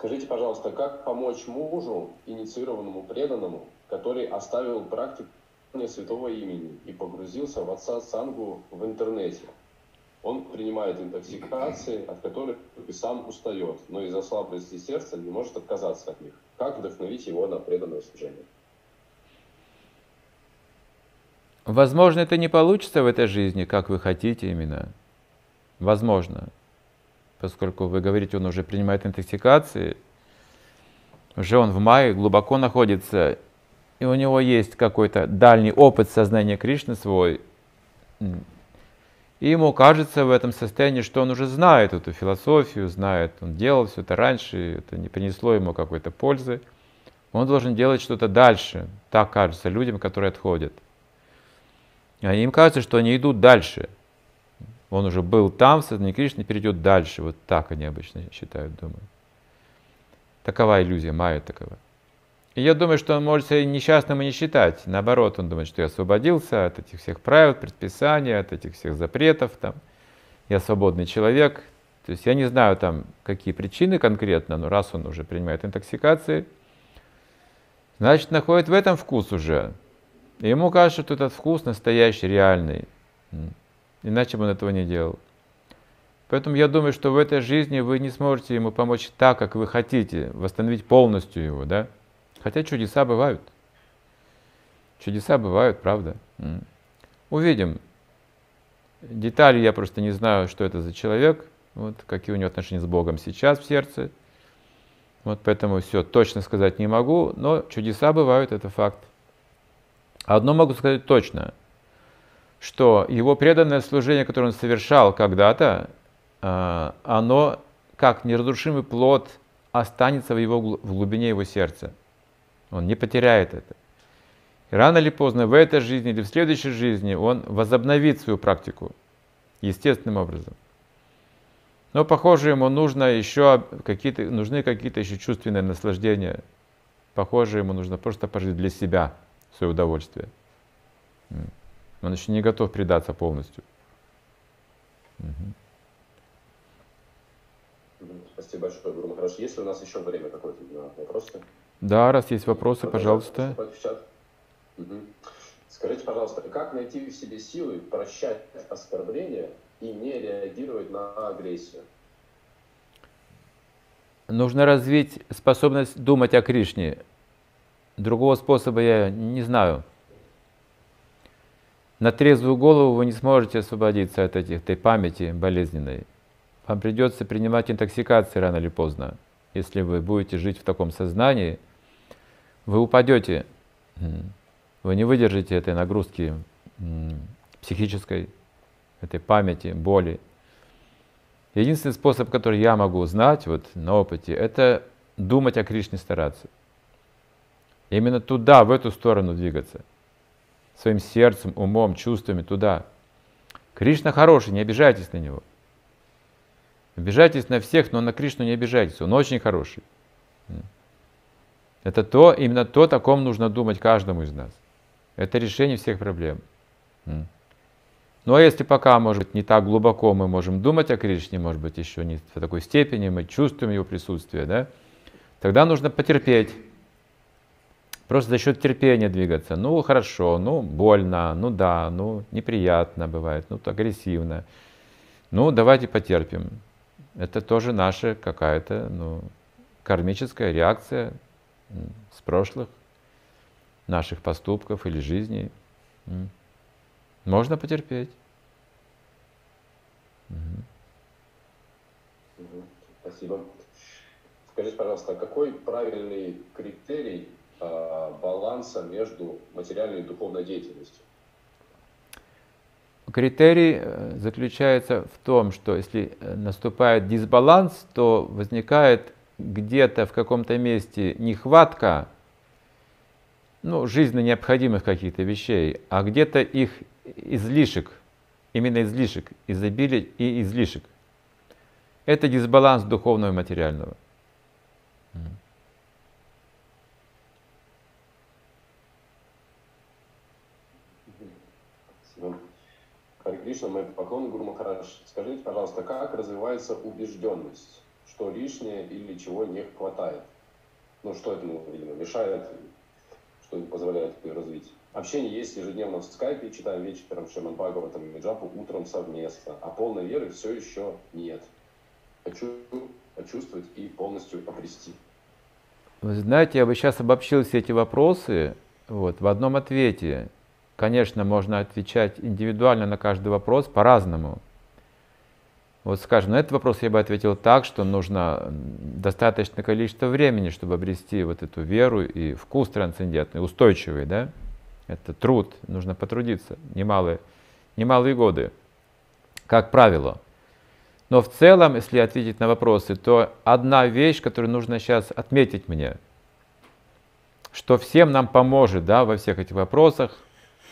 Speaker 3: Скажите, пожалуйста, как помочь мужу, инициированному преданному, который оставил практику святого имени и погрузился в отца Сангу в интернете? Он принимает интоксикации, от которых и сам устает, но из-за слабости сердца не может отказаться от них. Как вдохновить его на преданное служение?
Speaker 2: Возможно, это не получится в этой жизни, как вы хотите именно. Возможно. Поскольку вы говорите, он уже принимает интоксикации, уже он в мае глубоко находится, и у него есть какой-то дальний опыт сознания Кришны свой. И ему кажется в этом состоянии, что он уже знает эту философию, знает, он делал все это раньше, это не принесло ему какой-то пользы. Он должен делать что-то дальше. Так кажется людям, которые отходят. А им кажется, что они идут дальше. Он уже был там, в сознании Кришны, перейдет дальше. Вот так они обычно считают, думаю. Такова иллюзия, майя такова. И я думаю, что он может себя несчастным и не считать. Наоборот, он думает, что я освободился от этих всех правил, предписаний, от этих всех запретов. Там. Я свободный человек. То есть я не знаю, там, какие причины конкретно, но раз он уже принимает интоксикации, значит, находит в этом вкус уже. И ему кажется, что этот вкус настоящий, реальный. Иначе бы он этого не делал. Поэтому я думаю, что в этой жизни вы не сможете ему помочь так, как вы хотите, восстановить полностью его, да? Хотя чудеса бывают. Чудеса бывают, правда. Увидим. Детали я просто не знаю, что это за человек, вот, какие у него отношения с Богом сейчас в сердце. Вот поэтому все точно сказать не могу, но чудеса бывают, это факт. Одно могу сказать точно, что его преданное служение, которое он совершал когда-то, а, оно как неразрушимый плод останется в, его, в глубине его сердца. Он не потеряет это. И рано или поздно в этой жизни или в следующей жизни он возобновит свою практику естественным образом. Но, похоже, ему нужно еще какие-то, нужны какие-то еще чувственные наслаждения. Похоже, ему нужно просто пожить для себя, свое удовольствие. М. Он еще не готов предаться полностью. Мгм.
Speaker 3: Спасибо большое, Гуру Махараш. Есть ли у нас еще время какое-то на вопросы?
Speaker 2: Да, раз есть вопросы,
Speaker 3: Продолжаем
Speaker 2: пожалуйста.
Speaker 3: Мгм. Скажите, пожалуйста, как найти в себе силы прощать оскорбления и не реагировать на агрессию?
Speaker 2: Нужно развить способность думать о Кришне. другого способа я не знаю. На трезвую голову вы не сможете освободиться от этих, этой памяти болезненной. Вам придется принимать интоксикации рано или поздно. Если вы будете жить в таком сознании, вы упадете, вы не выдержите этой нагрузки психической, этой памяти, боли. Единственный способ, который я могу знать вот, на опыте, это думать о Кришне стараться. Именно туда, в эту сторону двигаться. Своим сердцем, умом, чувствами туда. Кришна хороший, не обижайтесь на него. Обижайтесь на всех, но на Кришну не обижайтесь, он очень хороший. Это то, именно то, о ком нужно думать каждому из нас. Это решение всех проблем. Ну а если пока, может быть, не так глубоко мы можем думать о Кришне, может быть, еще не в такой степени, мы чувствуем его присутствие, да, тогда нужно потерпеть. Просто за счет терпения двигаться. Ну, хорошо, ну, больно, ну да, ну, неприятно бывает, ну, агрессивно. Ну, давайте потерпим. Это тоже наша какая-то, ну, кармическая реакция с прошлых наших поступков или жизни. Можно потерпеть.
Speaker 3: Спасибо. Скажите, пожалуйста, какой правильный критерий баланса между материальной и духовной деятельностью?
Speaker 2: Критерий э, заключается в том, что если э, наступает дисбаланс, то возникает где-то в каком-то месте нехватка ну, жизненно необходимых каких-то вещей, а где-то их излишек, именно излишек, изобилие и излишек. Это дисбаланс духовного и материального.
Speaker 3: Хари Кришна, мой поклон, Гуру Махарадж. Скажите, пожалуйста, как развивается убежденность, что лишнее или чего не хватает? Ну, что этому, видимо, мешает, что не позволяет ее развить? Общение есть ежедневно в скайпе, читаем вечером Шеман Бхагаватам и Меджапу, утром совместно, а полной веры все еще нет. Хочу почувствовать и полностью обрести.
Speaker 2: Вы знаете, я бы сейчас обобщил все эти вопросы вот, в одном ответе. Конечно, можно отвечать индивидуально на каждый вопрос по-разному. Вот скажем, на этот вопрос я бы ответил так, что нужно достаточное количество времени, чтобы обрести вот эту веру и вкус трансцендентный, устойчивый, да? Это труд, нужно потрудиться, немалые, немалые годы, как правило. Но в целом, если ответить на вопросы, то одна вещь, которую нужно сейчас отметить мне, что всем нам поможет да, во всех этих вопросах,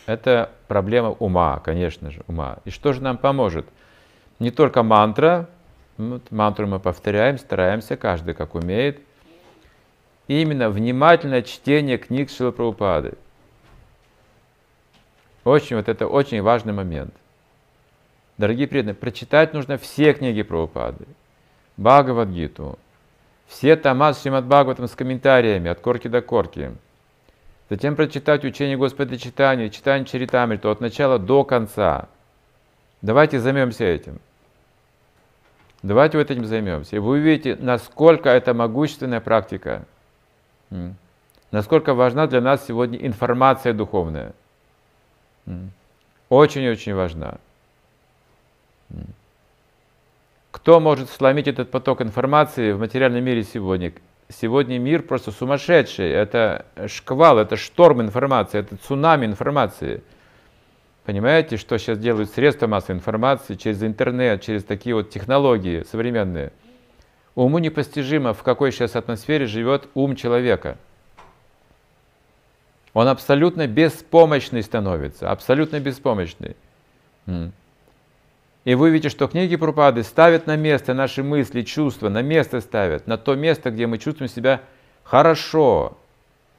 Speaker 2: это проблема ума, конечно же, ума. И что же нам поможет? Не только мантра, вот, мантру мы повторяем, стараемся, каждый как умеет. И именно внимательное чтение книг Шилы Прабхупады – очень, вот это очень важный момент. Дорогие преданные, прочитать нужно все книги Прабхупады, Бхагавадгиту, все тома с Шримад Бхагаватом с комментариями от корки до корки. Затем прочитать учение Господа Читания, читание Чаритамриту от начала до конца. Давайте займемся этим. Давайте вот этим займемся. И вы увидите, насколько это могущественная практика. Насколько важна для нас сегодня информация духовная. Очень-очень важна. Кто может сломить этот поток информации в материальном мире сегодня? Сегодня мир просто сумасшедший. Это шквал, это шторм информации, это цунами информации. Понимаете, что сейчас делают средства массовой информации через интернет, через такие вот технологии современные? Уму непостижимо, в какой сейчас атмосфере живет ум человека – он абсолютно беспомощный становится, абсолютно беспомощный. И вы видите, что книги Прупады ставят на место наши мысли, чувства, на место ставят, на то место, где мы чувствуем себя хорошо,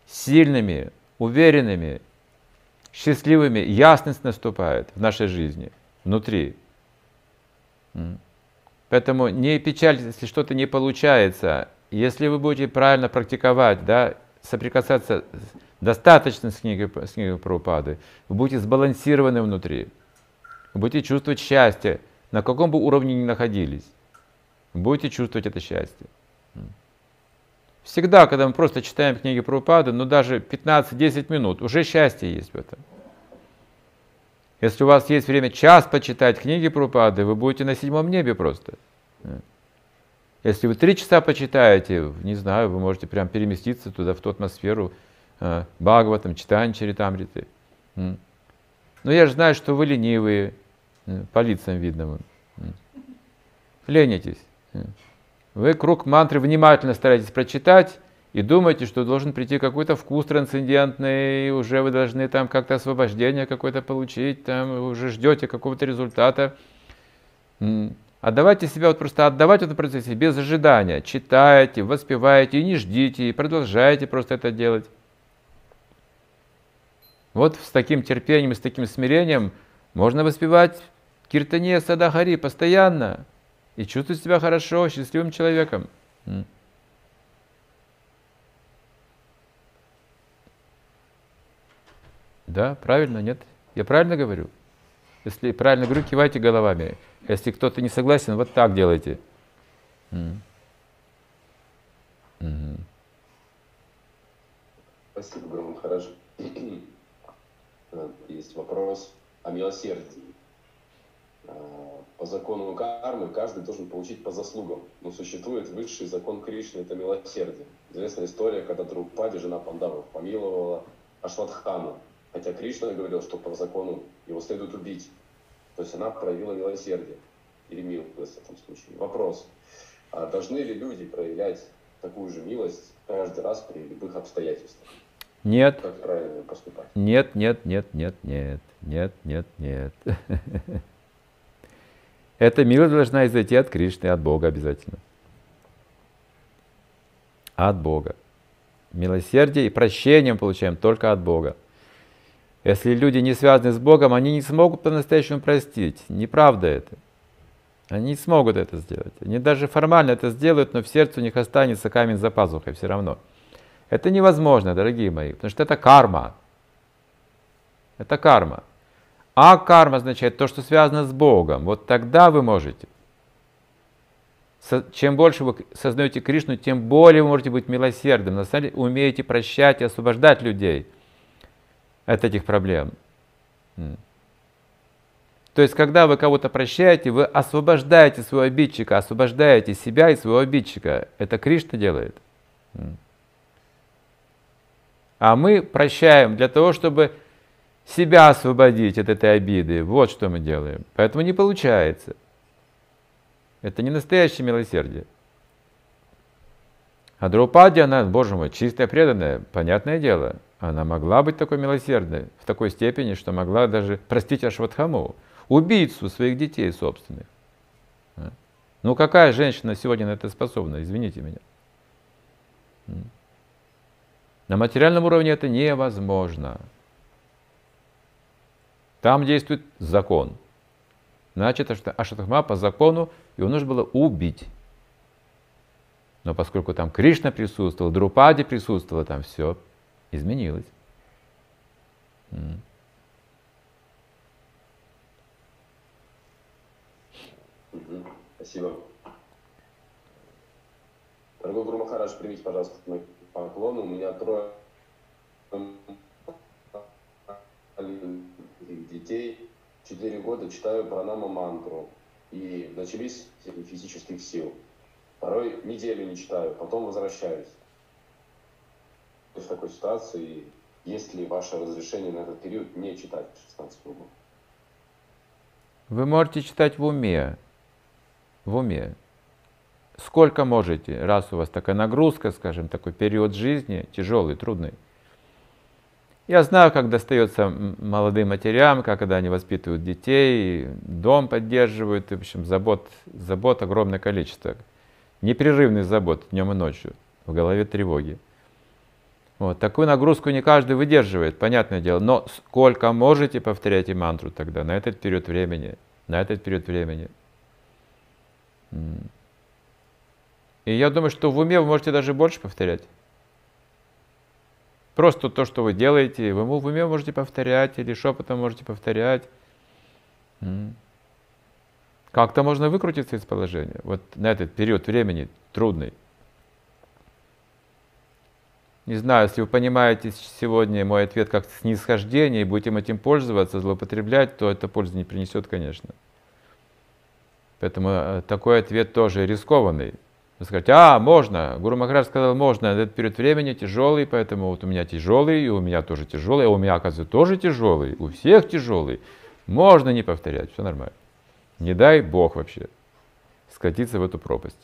Speaker 2: сильными, уверенными, счастливыми. Ясность наступает в нашей жизни, внутри. Поэтому не печальтесь, если что-то не получается. Если вы будете правильно практиковать, да, соприкасаться достаточно с книгой, с книгой Прабхупады, вы будете сбалансированы внутри, будете чувствовать счастье, на каком бы уровне ни находились, будете чувствовать это счастье. Всегда, когда мы просто читаем книги про упады, ну даже 15-10 минут, уже счастье есть в этом. Если у вас есть время час почитать книги про упады, вы будете на седьмом небе просто. Если вы три часа почитаете, не знаю, вы можете прям переместиться туда, в ту атмосферу э, Бхагаватам, читания Чаритамриты. Но я же знаю, что вы ленивые, по лицам видно. Ленитесь. Вы круг мантры внимательно стараетесь прочитать и думаете, что должен прийти какой-то вкус трансцендентный, и уже вы должны там как-то освобождение какое-то получить, там уже ждете какого-то результата. Отдавайте себя, вот просто отдавать в процессе без ожидания. Читайте, воспевайте и не ждите, и продолжайте просто это делать. Вот с таким терпением и с таким смирением можно воспевать киртане Садахари постоянно и чувствовать себя хорошо, счастливым человеком. Да, правильно, нет? Я правильно говорю? Если правильно говорю, кивайте головами. Если кто-то не согласен, вот так делайте.
Speaker 3: Спасибо, Гурман, хорошо. *clears throat* Есть вопрос о милосердии. А, по закону кармы каждый должен получить по заслугам. Но существует высший закон Кришны, это милосердие. Известная история, когда Друпади, жена Пандавов, помиловала Ашватхану. Хотя Кришна говорил, что по закону его следует убить. То есть она проявила милосердие или милость в этом случае. Вопрос. А должны ли люди проявлять такую же милость каждый раз при любых обстоятельствах?
Speaker 2: Нет.
Speaker 3: Как правильно поступать?
Speaker 2: Нет, нет, нет, нет, нет, нет, нет, нет. *laughs* Эта милость должна изойти от Кришны, от Бога обязательно. От Бога. Милосердие и прощение мы получаем только от Бога. Если люди не связаны с Богом, они не смогут по-настоящему простить. Неправда это. Они не смогут это сделать. Они даже формально это сделают, но в сердце у них останется камень за пазухой все равно. Это невозможно, дорогие мои, потому что это карма. Это карма. А карма означает то, что связано с Богом. Вот тогда вы можете. Чем больше вы сознаете Кришну, тем более вы можете быть милосердным. На самом деле умеете прощать и освобождать людей от этих проблем. То есть, когда вы кого-то прощаете, вы освобождаете своего обидчика, освобождаете себя и своего обидчика. Это Кришна делает. А мы прощаем для того, чтобы себя освободить от этой обиды. Вот что мы делаем. Поэтому не получается. Это не настоящее милосердие. А Драупади, она, боже мой, чистая, преданная, понятное дело. Она могла быть такой милосердной в такой степени, что могла даже простить Ашватхаму, убийцу своих детей собственных. А? Ну какая женщина сегодня на это способна, извините меня. На материальном уровне это невозможно. Там действует закон. Значит, Ашатахма по закону его нужно было убить. Но поскольку там Кришна присутствовал, Друпади присутствовал, там все изменилось.
Speaker 3: Спасибо. Дорогой Гуру Махарадж, примите, пожалуйста, мой поклон. У меня трое детей. Четыре года читаю пранама мантру. И начались физических сил. Порой неделю не читаю, потом возвращаюсь. В такой ситуации есть ли ваше разрешение на этот период не читать 16 кругов?
Speaker 2: Вы можете читать в уме. В уме сколько можете, раз у вас такая нагрузка, скажем, такой период жизни, тяжелый, трудный. Я знаю, как достается молодым матерям, как когда они воспитывают детей, дом поддерживают, в общем, забот, забот огромное количество. Непрерывный забот днем и ночью, в голове тревоги. Вот, такую нагрузку не каждый выдерживает, понятное дело. Но сколько можете повторять мантру тогда, на этот период времени, на этот период времени. И я думаю, что в уме вы можете даже больше повторять. Просто то, что вы делаете, вы в уме можете повторять или шепотом можете повторять. Как-то можно выкрутиться из положения. Вот на этот период времени трудный. Не знаю, если вы понимаете сегодня мой ответ как снисхождение и будете этим пользоваться, злоупотреблять, то это пользы не принесет, конечно. Поэтому э, такой ответ тоже рискованный. Вы скажете, а, можно. Гуру Махарадж сказал, можно. Этот период времени тяжелый, поэтому вот у меня тяжелый, и у меня тоже тяжелый, а у меня, оказывается, тоже тяжелый, у всех тяжелый. Можно не повторять, все нормально. Не дай Бог вообще скатиться в эту пропасть.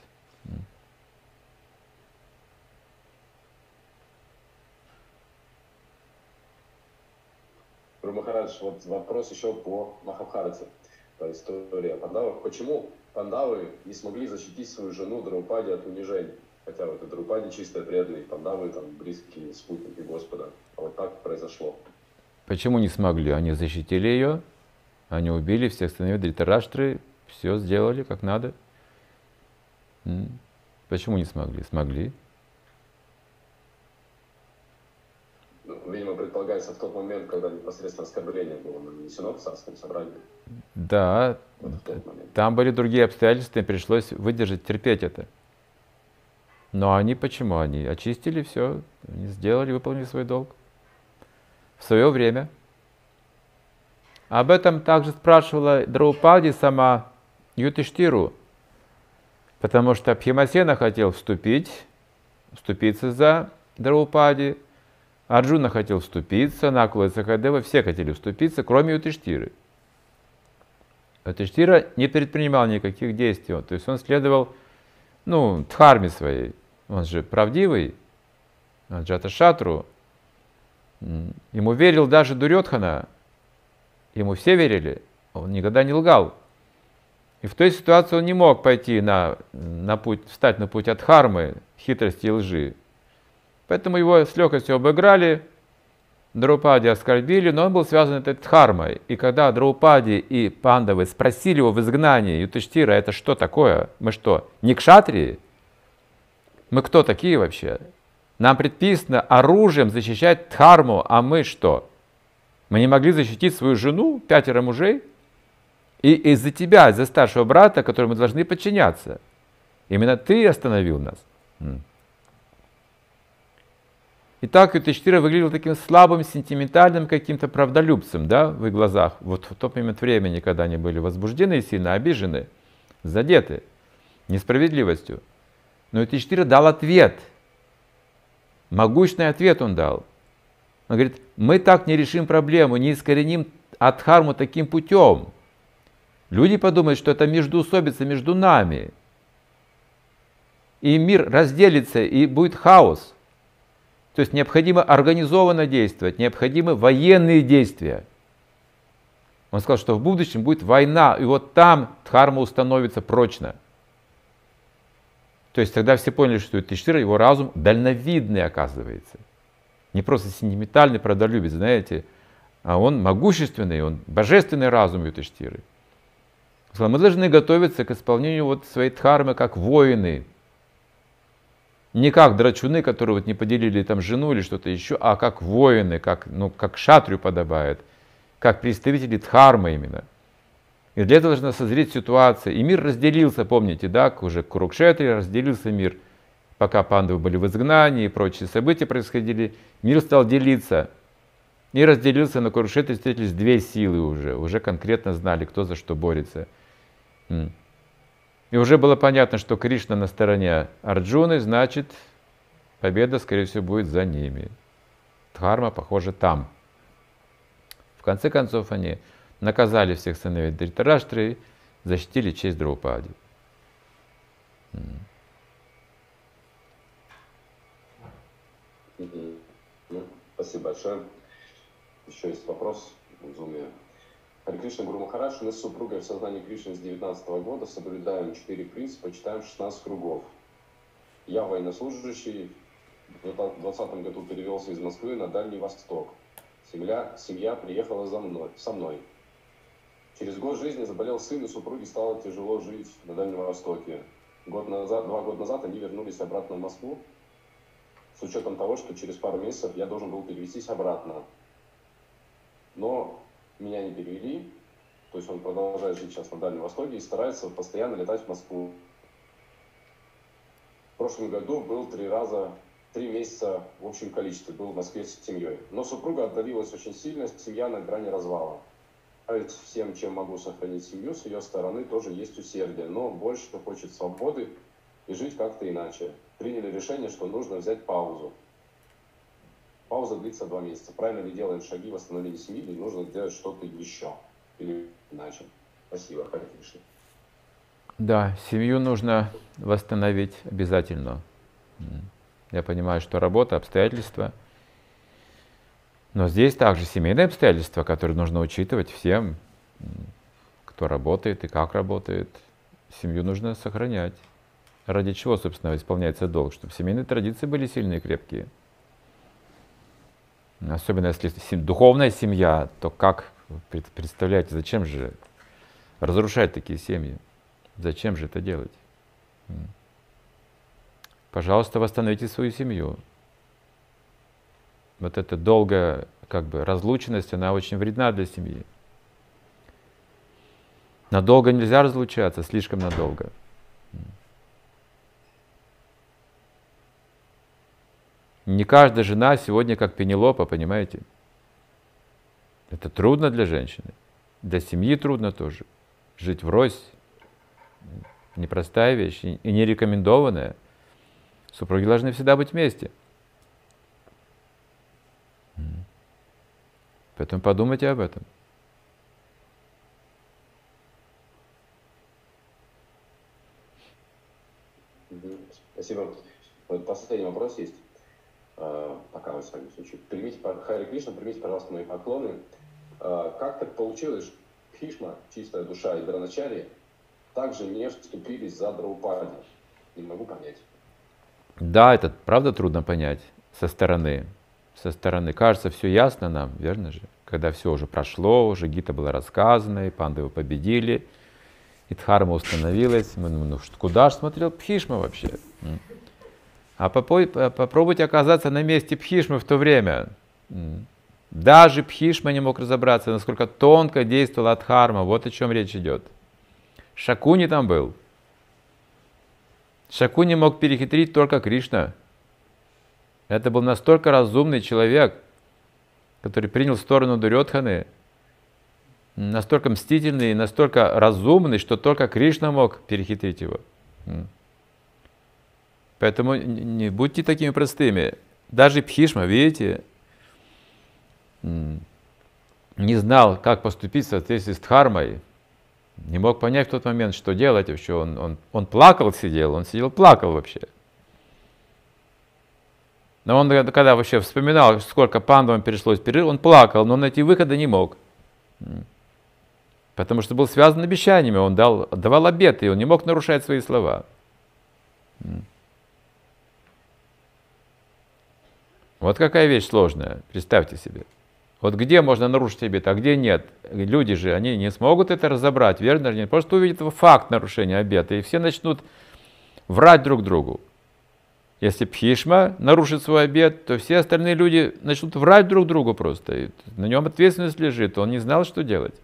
Speaker 3: Гуру Махарадж, вот вопрос еще по Махабхарате, о пандавах. Почему пандавы не смогли защитить свою жену Драупади от унижения? Хотя вот Драупади чистая преданный, пандавы там близкие спутники Господа. А вот так произошло.
Speaker 2: Почему не смогли? Они защитили ее, они убили всех сыновей Дритараштры, все сделали как надо. Почему не смогли? Смогли.
Speaker 3: Ну, видимо, предполагается в тот момент, когда непосредственно оскорбление было нанесено в царском собрании.
Speaker 2: Да, вот там были другие обстоятельства, им пришлось выдержать, терпеть это. Но они почему? Они очистили все, они сделали, выполнили свой долг в свое время. Об этом также спрашивала Драупади сама Ютиштиру, потому что Пхимасена хотел вступить, вступиться за Драупади, Арджуна хотел вступиться, Накула и Сахадева все хотели вступиться, кроме Ютиштиры. Ютиштира не предпринимал никаких действий, то есть он следовал ну, дхарме своей. Он же правдивый, Джата Шатру. Ему верил даже Дурьотхана, ему все верили, он никогда не лгал. И в той ситуации он не мог пойти на, на путь, встать на путь от хармы, хитрости и лжи. Поэтому его с легкостью обыграли, Драупади оскорбили, но он был связан этой дхармой. И когда Драупади и пандавы спросили его в изгнании, Ютыштира, это что такое? Мы что, не кшатрии? Мы кто такие вообще? Нам предписано оружием защищать дхарму, а мы что? Мы не могли защитить свою жену, пятеро мужей? И из-за тебя, из-за старшего брата, которому мы должны подчиняться. Именно ты остановил нас. Итак, Ютыштира выглядел таким слабым, сентиментальным каким-то правдолюбцем, да, в их глазах. Вот в тот момент времени, когда они были возбуждены и сильно обижены, задеты несправедливостью. Но Ютыштира дал ответ. Могущный ответ он дал. Он говорит, мы так не решим проблему, не искореним Адхарму таким путем. Люди подумают, что это междуусобица между нами. И мир разделится, и будет хаос. То есть необходимо организованно действовать, необходимы военные действия. Он сказал, что в будущем будет война, и вот там дхарма установится прочно. То есть тогда все поняли, что Юдхиштира, его разум дальновидный оказывается. Не просто сентиментальный продолюбец, знаете, а он могущественный, он божественный разум Юдхиштиры. Мы должны готовиться к исполнению вот своей дхармы как воины, не как драчуны, которые вот не поделили там жену или что-то еще, а как воины, как, ну, как шатрю подобает, как представители дхармы именно. И для этого должна созреть ситуация. И мир разделился, помните, да, уже к Курукшетре разделился мир. Пока пандавы были в изгнании и прочие события происходили, мир стал делиться. И разделился на Курукшетре, встретились две силы уже. Уже конкретно знали, кто за что борется. И уже было понятно, что Кришна на стороне Арджуны, значит, победа, скорее всего, будет за ними. Дхарма, похоже, там. В конце концов, они наказали всех сыновей Дритараштры защитили честь Драупади.
Speaker 3: Ну, спасибо большое. Еще есть вопрос в зуме. Хари Кришна Гуру Махарадж, мы с супругой в сознании Кришны с 19 года соблюдаем 4 принципа, читаем 16 кругов. Я военнослужащий, в 2020 году перевелся из Москвы на Дальний Восток. Семья, семья приехала за мной, со мной. Через год жизни заболел сын, и супруге стало тяжело жить на Дальнем Востоке. Год назад, два года назад они вернулись обратно в Москву, с учетом того, что через пару месяцев я должен был перевестись обратно. Но меня не перевели, то есть он продолжает жить сейчас на Дальнем Востоке и старается постоянно летать в Москву. В прошлом году был три раза, три месяца в общем количестве был в Москве с семьей. Но супруга отдалилась очень сильно, семья на грани развала. Всем, чем могу сохранить семью, с ее стороны тоже есть усердие, но больше хочет свободы и жить как-то иначе. Приняли решение, что нужно взять паузу. Пауза длится два месяца. Правильно ли делаем шаги восстановления семьи, или нужно сделать что-то еще или иначе? Спасибо, Хари Кришна.
Speaker 2: Да, семью нужно восстановить обязательно. Я понимаю, что работа, обстоятельства. Но здесь также семейные обстоятельства, которые нужно учитывать всем, кто работает и как работает. Семью нужно сохранять. Ради чего, собственно, исполняется долг? Чтобы семейные традиции были сильные и крепкие. Особенно если духовная семья, то как представляете, зачем же разрушать такие семьи? Зачем же это делать? Пожалуйста, восстановите свою семью. Вот эта долгая как бы, разлученность, она очень вредна для семьи. Надолго нельзя разлучаться, слишком надолго. Не каждая жена сегодня как Пенелопа, понимаете? Это трудно для женщины. Для семьи трудно тоже. Жить врозь непростая вещь и не рекомендованная. Супруги должны всегда быть вместе. Поэтому подумайте об этом.
Speaker 3: Спасибо. Последний вопрос есть. А, пока вы с вами случае. Примите, Хари Кришна, примите, пожалуйста, мои поклоны. А, как так получилось, Хишма, чистая душа и Драначари, также не вступились за Драупади? Не могу понять.
Speaker 2: Да, это правда трудно понять со стороны. Со стороны. Кажется, все ясно нам, верно же? Когда все уже прошло, уже Гита была рассказана, и пандавы победили, и Дхарма установилась. Мы, ну, куда же смотрел Пхишма вообще? А попробуйте оказаться на месте Пхишмы в то время. Даже Пхишма не мог разобраться, насколько тонко действовала Адхарма. Вот о чем речь идет. Шакуни там был. Шакуни мог перехитрить только Кришна. Это был настолько разумный человек, который принял сторону Дурьотханы, настолько мстительный и настолько разумный, что только Кришна мог перехитрить его. Поэтому не будьте такими простыми. Даже Пхишма, видите, не знал, как поступить в соответствии с Дхармой. Не мог понять в тот момент, что делать вообще. Он, он, он плакал, сидел, он сидел, плакал вообще. Но он, когда вообще вспоминал, сколько пандам пришлось перерыв, он плакал, но найти выхода не мог. Потому что был связан обещаниями, он дал, давал обеты, и он не мог нарушать свои слова. Вот какая вещь сложная, представьте себе. Вот где можно нарушить обет, а где нет. Люди же, они не смогут это разобрать, верно? Они просто увидят факт нарушения обета, и все начнут врать друг другу. Если Пхишма нарушит свой обет, то все остальные люди начнут врать друг другу просто. И на нем ответственность лежит, он не знал, что делать.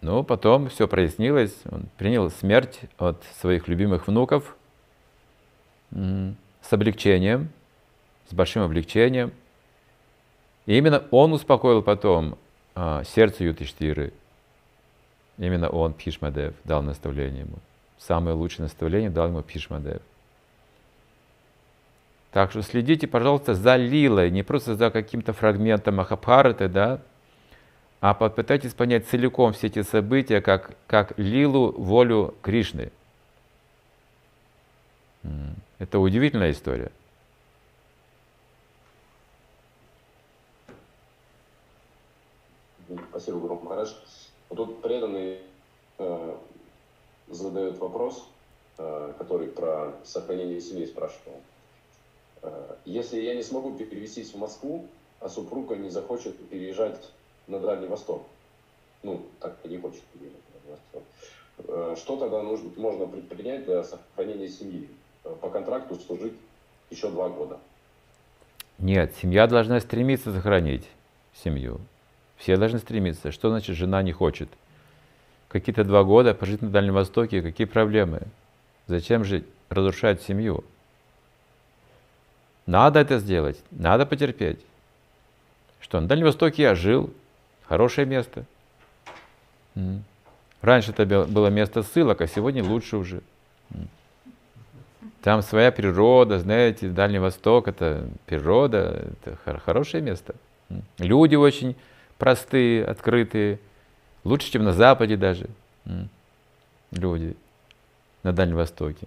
Speaker 2: Но потом все прояснилось, он принял смерть от своих любимых внуков с облегчением, с большим облегчением. И именно он успокоил потом а, сердце Ютиштиры. Именно он, Пишмадев, дал наставление ему. Самое лучшее наставление дал ему Пишмадев. Так что следите, пожалуйста, за Лилой, не просто за каким-то фрагментом Махабхараты, да, а попытайтесь понять целиком все эти события, как, как лилу, волю Кришны. Это удивительная история.
Speaker 3: Спасибо, Гуру Махарадж. Тут преданный э, задает вопрос, э, который про сохранение семьи спрашивал. Э, если я не смогу перевестись в Москву, а супруга не захочет переезжать на Дальний Восток. Ну, так не хочет э, Что тогда нужно, можно предпринять для сохранения семьи? Э, по контракту служить еще два года.
Speaker 2: Нет, семья должна стремиться сохранить семью. Все должны стремиться. Что значит жена не хочет? какие-то два года пожить на Дальнем Востоке, какие проблемы? Зачем же разрушать семью? Надо это сделать, надо потерпеть. Что на Дальнем Востоке я жил, хорошее место. Раньше это было место ссылок, а сегодня лучше уже. Там своя природа, знаете, Дальний Восток это природа, это хорошее место. Люди очень простые, открытые, лучше, чем на Западе даже. Люди на Дальнем Востоке.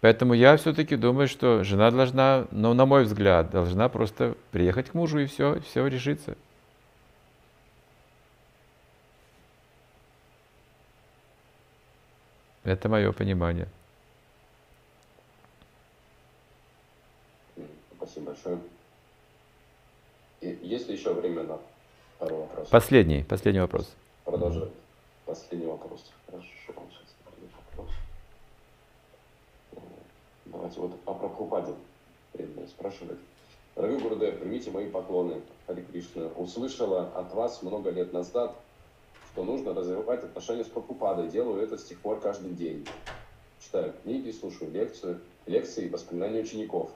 Speaker 2: Поэтому я все-таки думаю, что жена должна, ну, на мой взгляд, должна просто приехать к мужу и все, все решится. Это мое понимание.
Speaker 3: Спасибо большое. И есть ли еще время на пару вопросов?
Speaker 2: Последний, последний вопрос.
Speaker 3: Продолжаем. Последний вопрос. Хорошо, сейчас вопрос. Давайте вот о Прабхупаде преданные спрашивают. Дорогой Гурдев, примите мои поклоны. Хари Кришна. Услышала от вас много лет назад, что нужно развивать отношения с Прабхупадой. Делаю это с тех пор каждый день. Читаю книги, слушаю лекцию, лекции и воспоминания учеников.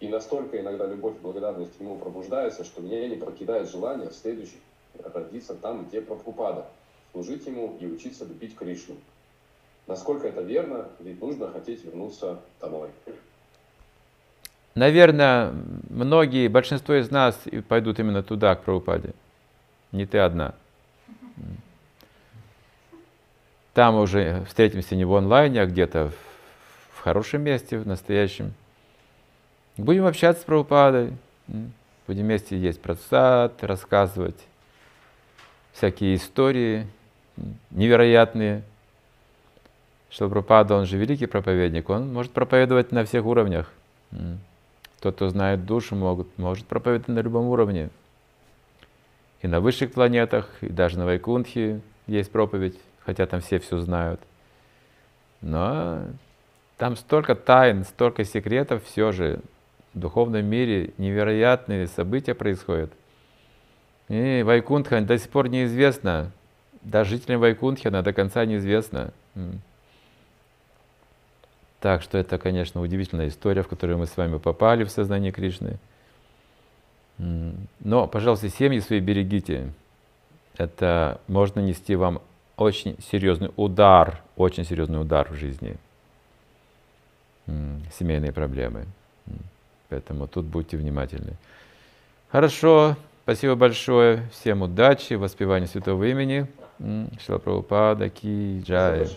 Speaker 3: И настолько иногда любовь и благодарность к нему пробуждается, что меня не покидает желание в следующих родиться там, где Прабхупада, служить ему и учиться любить Кришну. Насколько это верно, ведь нужно хотеть вернуться домой.
Speaker 2: Наверное, многие, большинство из нас пойдут именно туда, к Прабхупаде. Не ты одна. Там уже встретимся не в онлайне, а где-то в хорошем месте, в настоящем. Будем общаться с Прабхупадой, будем вместе есть просад, рассказывать всякие истории невероятные. Что Прабхупада, он же великий проповедник, он может проповедовать на всех уровнях. Тот, кто знает душу, могут, может проповедовать на любом уровне. И на высших планетах, и даже на Вайкунтхе есть проповедь, хотя там все все знают. Но там столько тайн, столько секретов все же в духовном мире невероятные события происходят. И Вайкунтха до сих пор неизвестно, даже жителям Вайкунтхи она до конца неизвестна. Так что это, конечно, удивительная история, в которую мы с вами попали в сознание Кришны. Но, пожалуйста, семьи свои берегите. Это можно нести вам очень серьезный удар, очень серьезный удар в жизни. Семейные проблемы. Поэтому тут будьте внимательны. Хорошо, спасибо большое. Всем удачи, воспевания святого имени. Шила Прабхупада Ки Джай.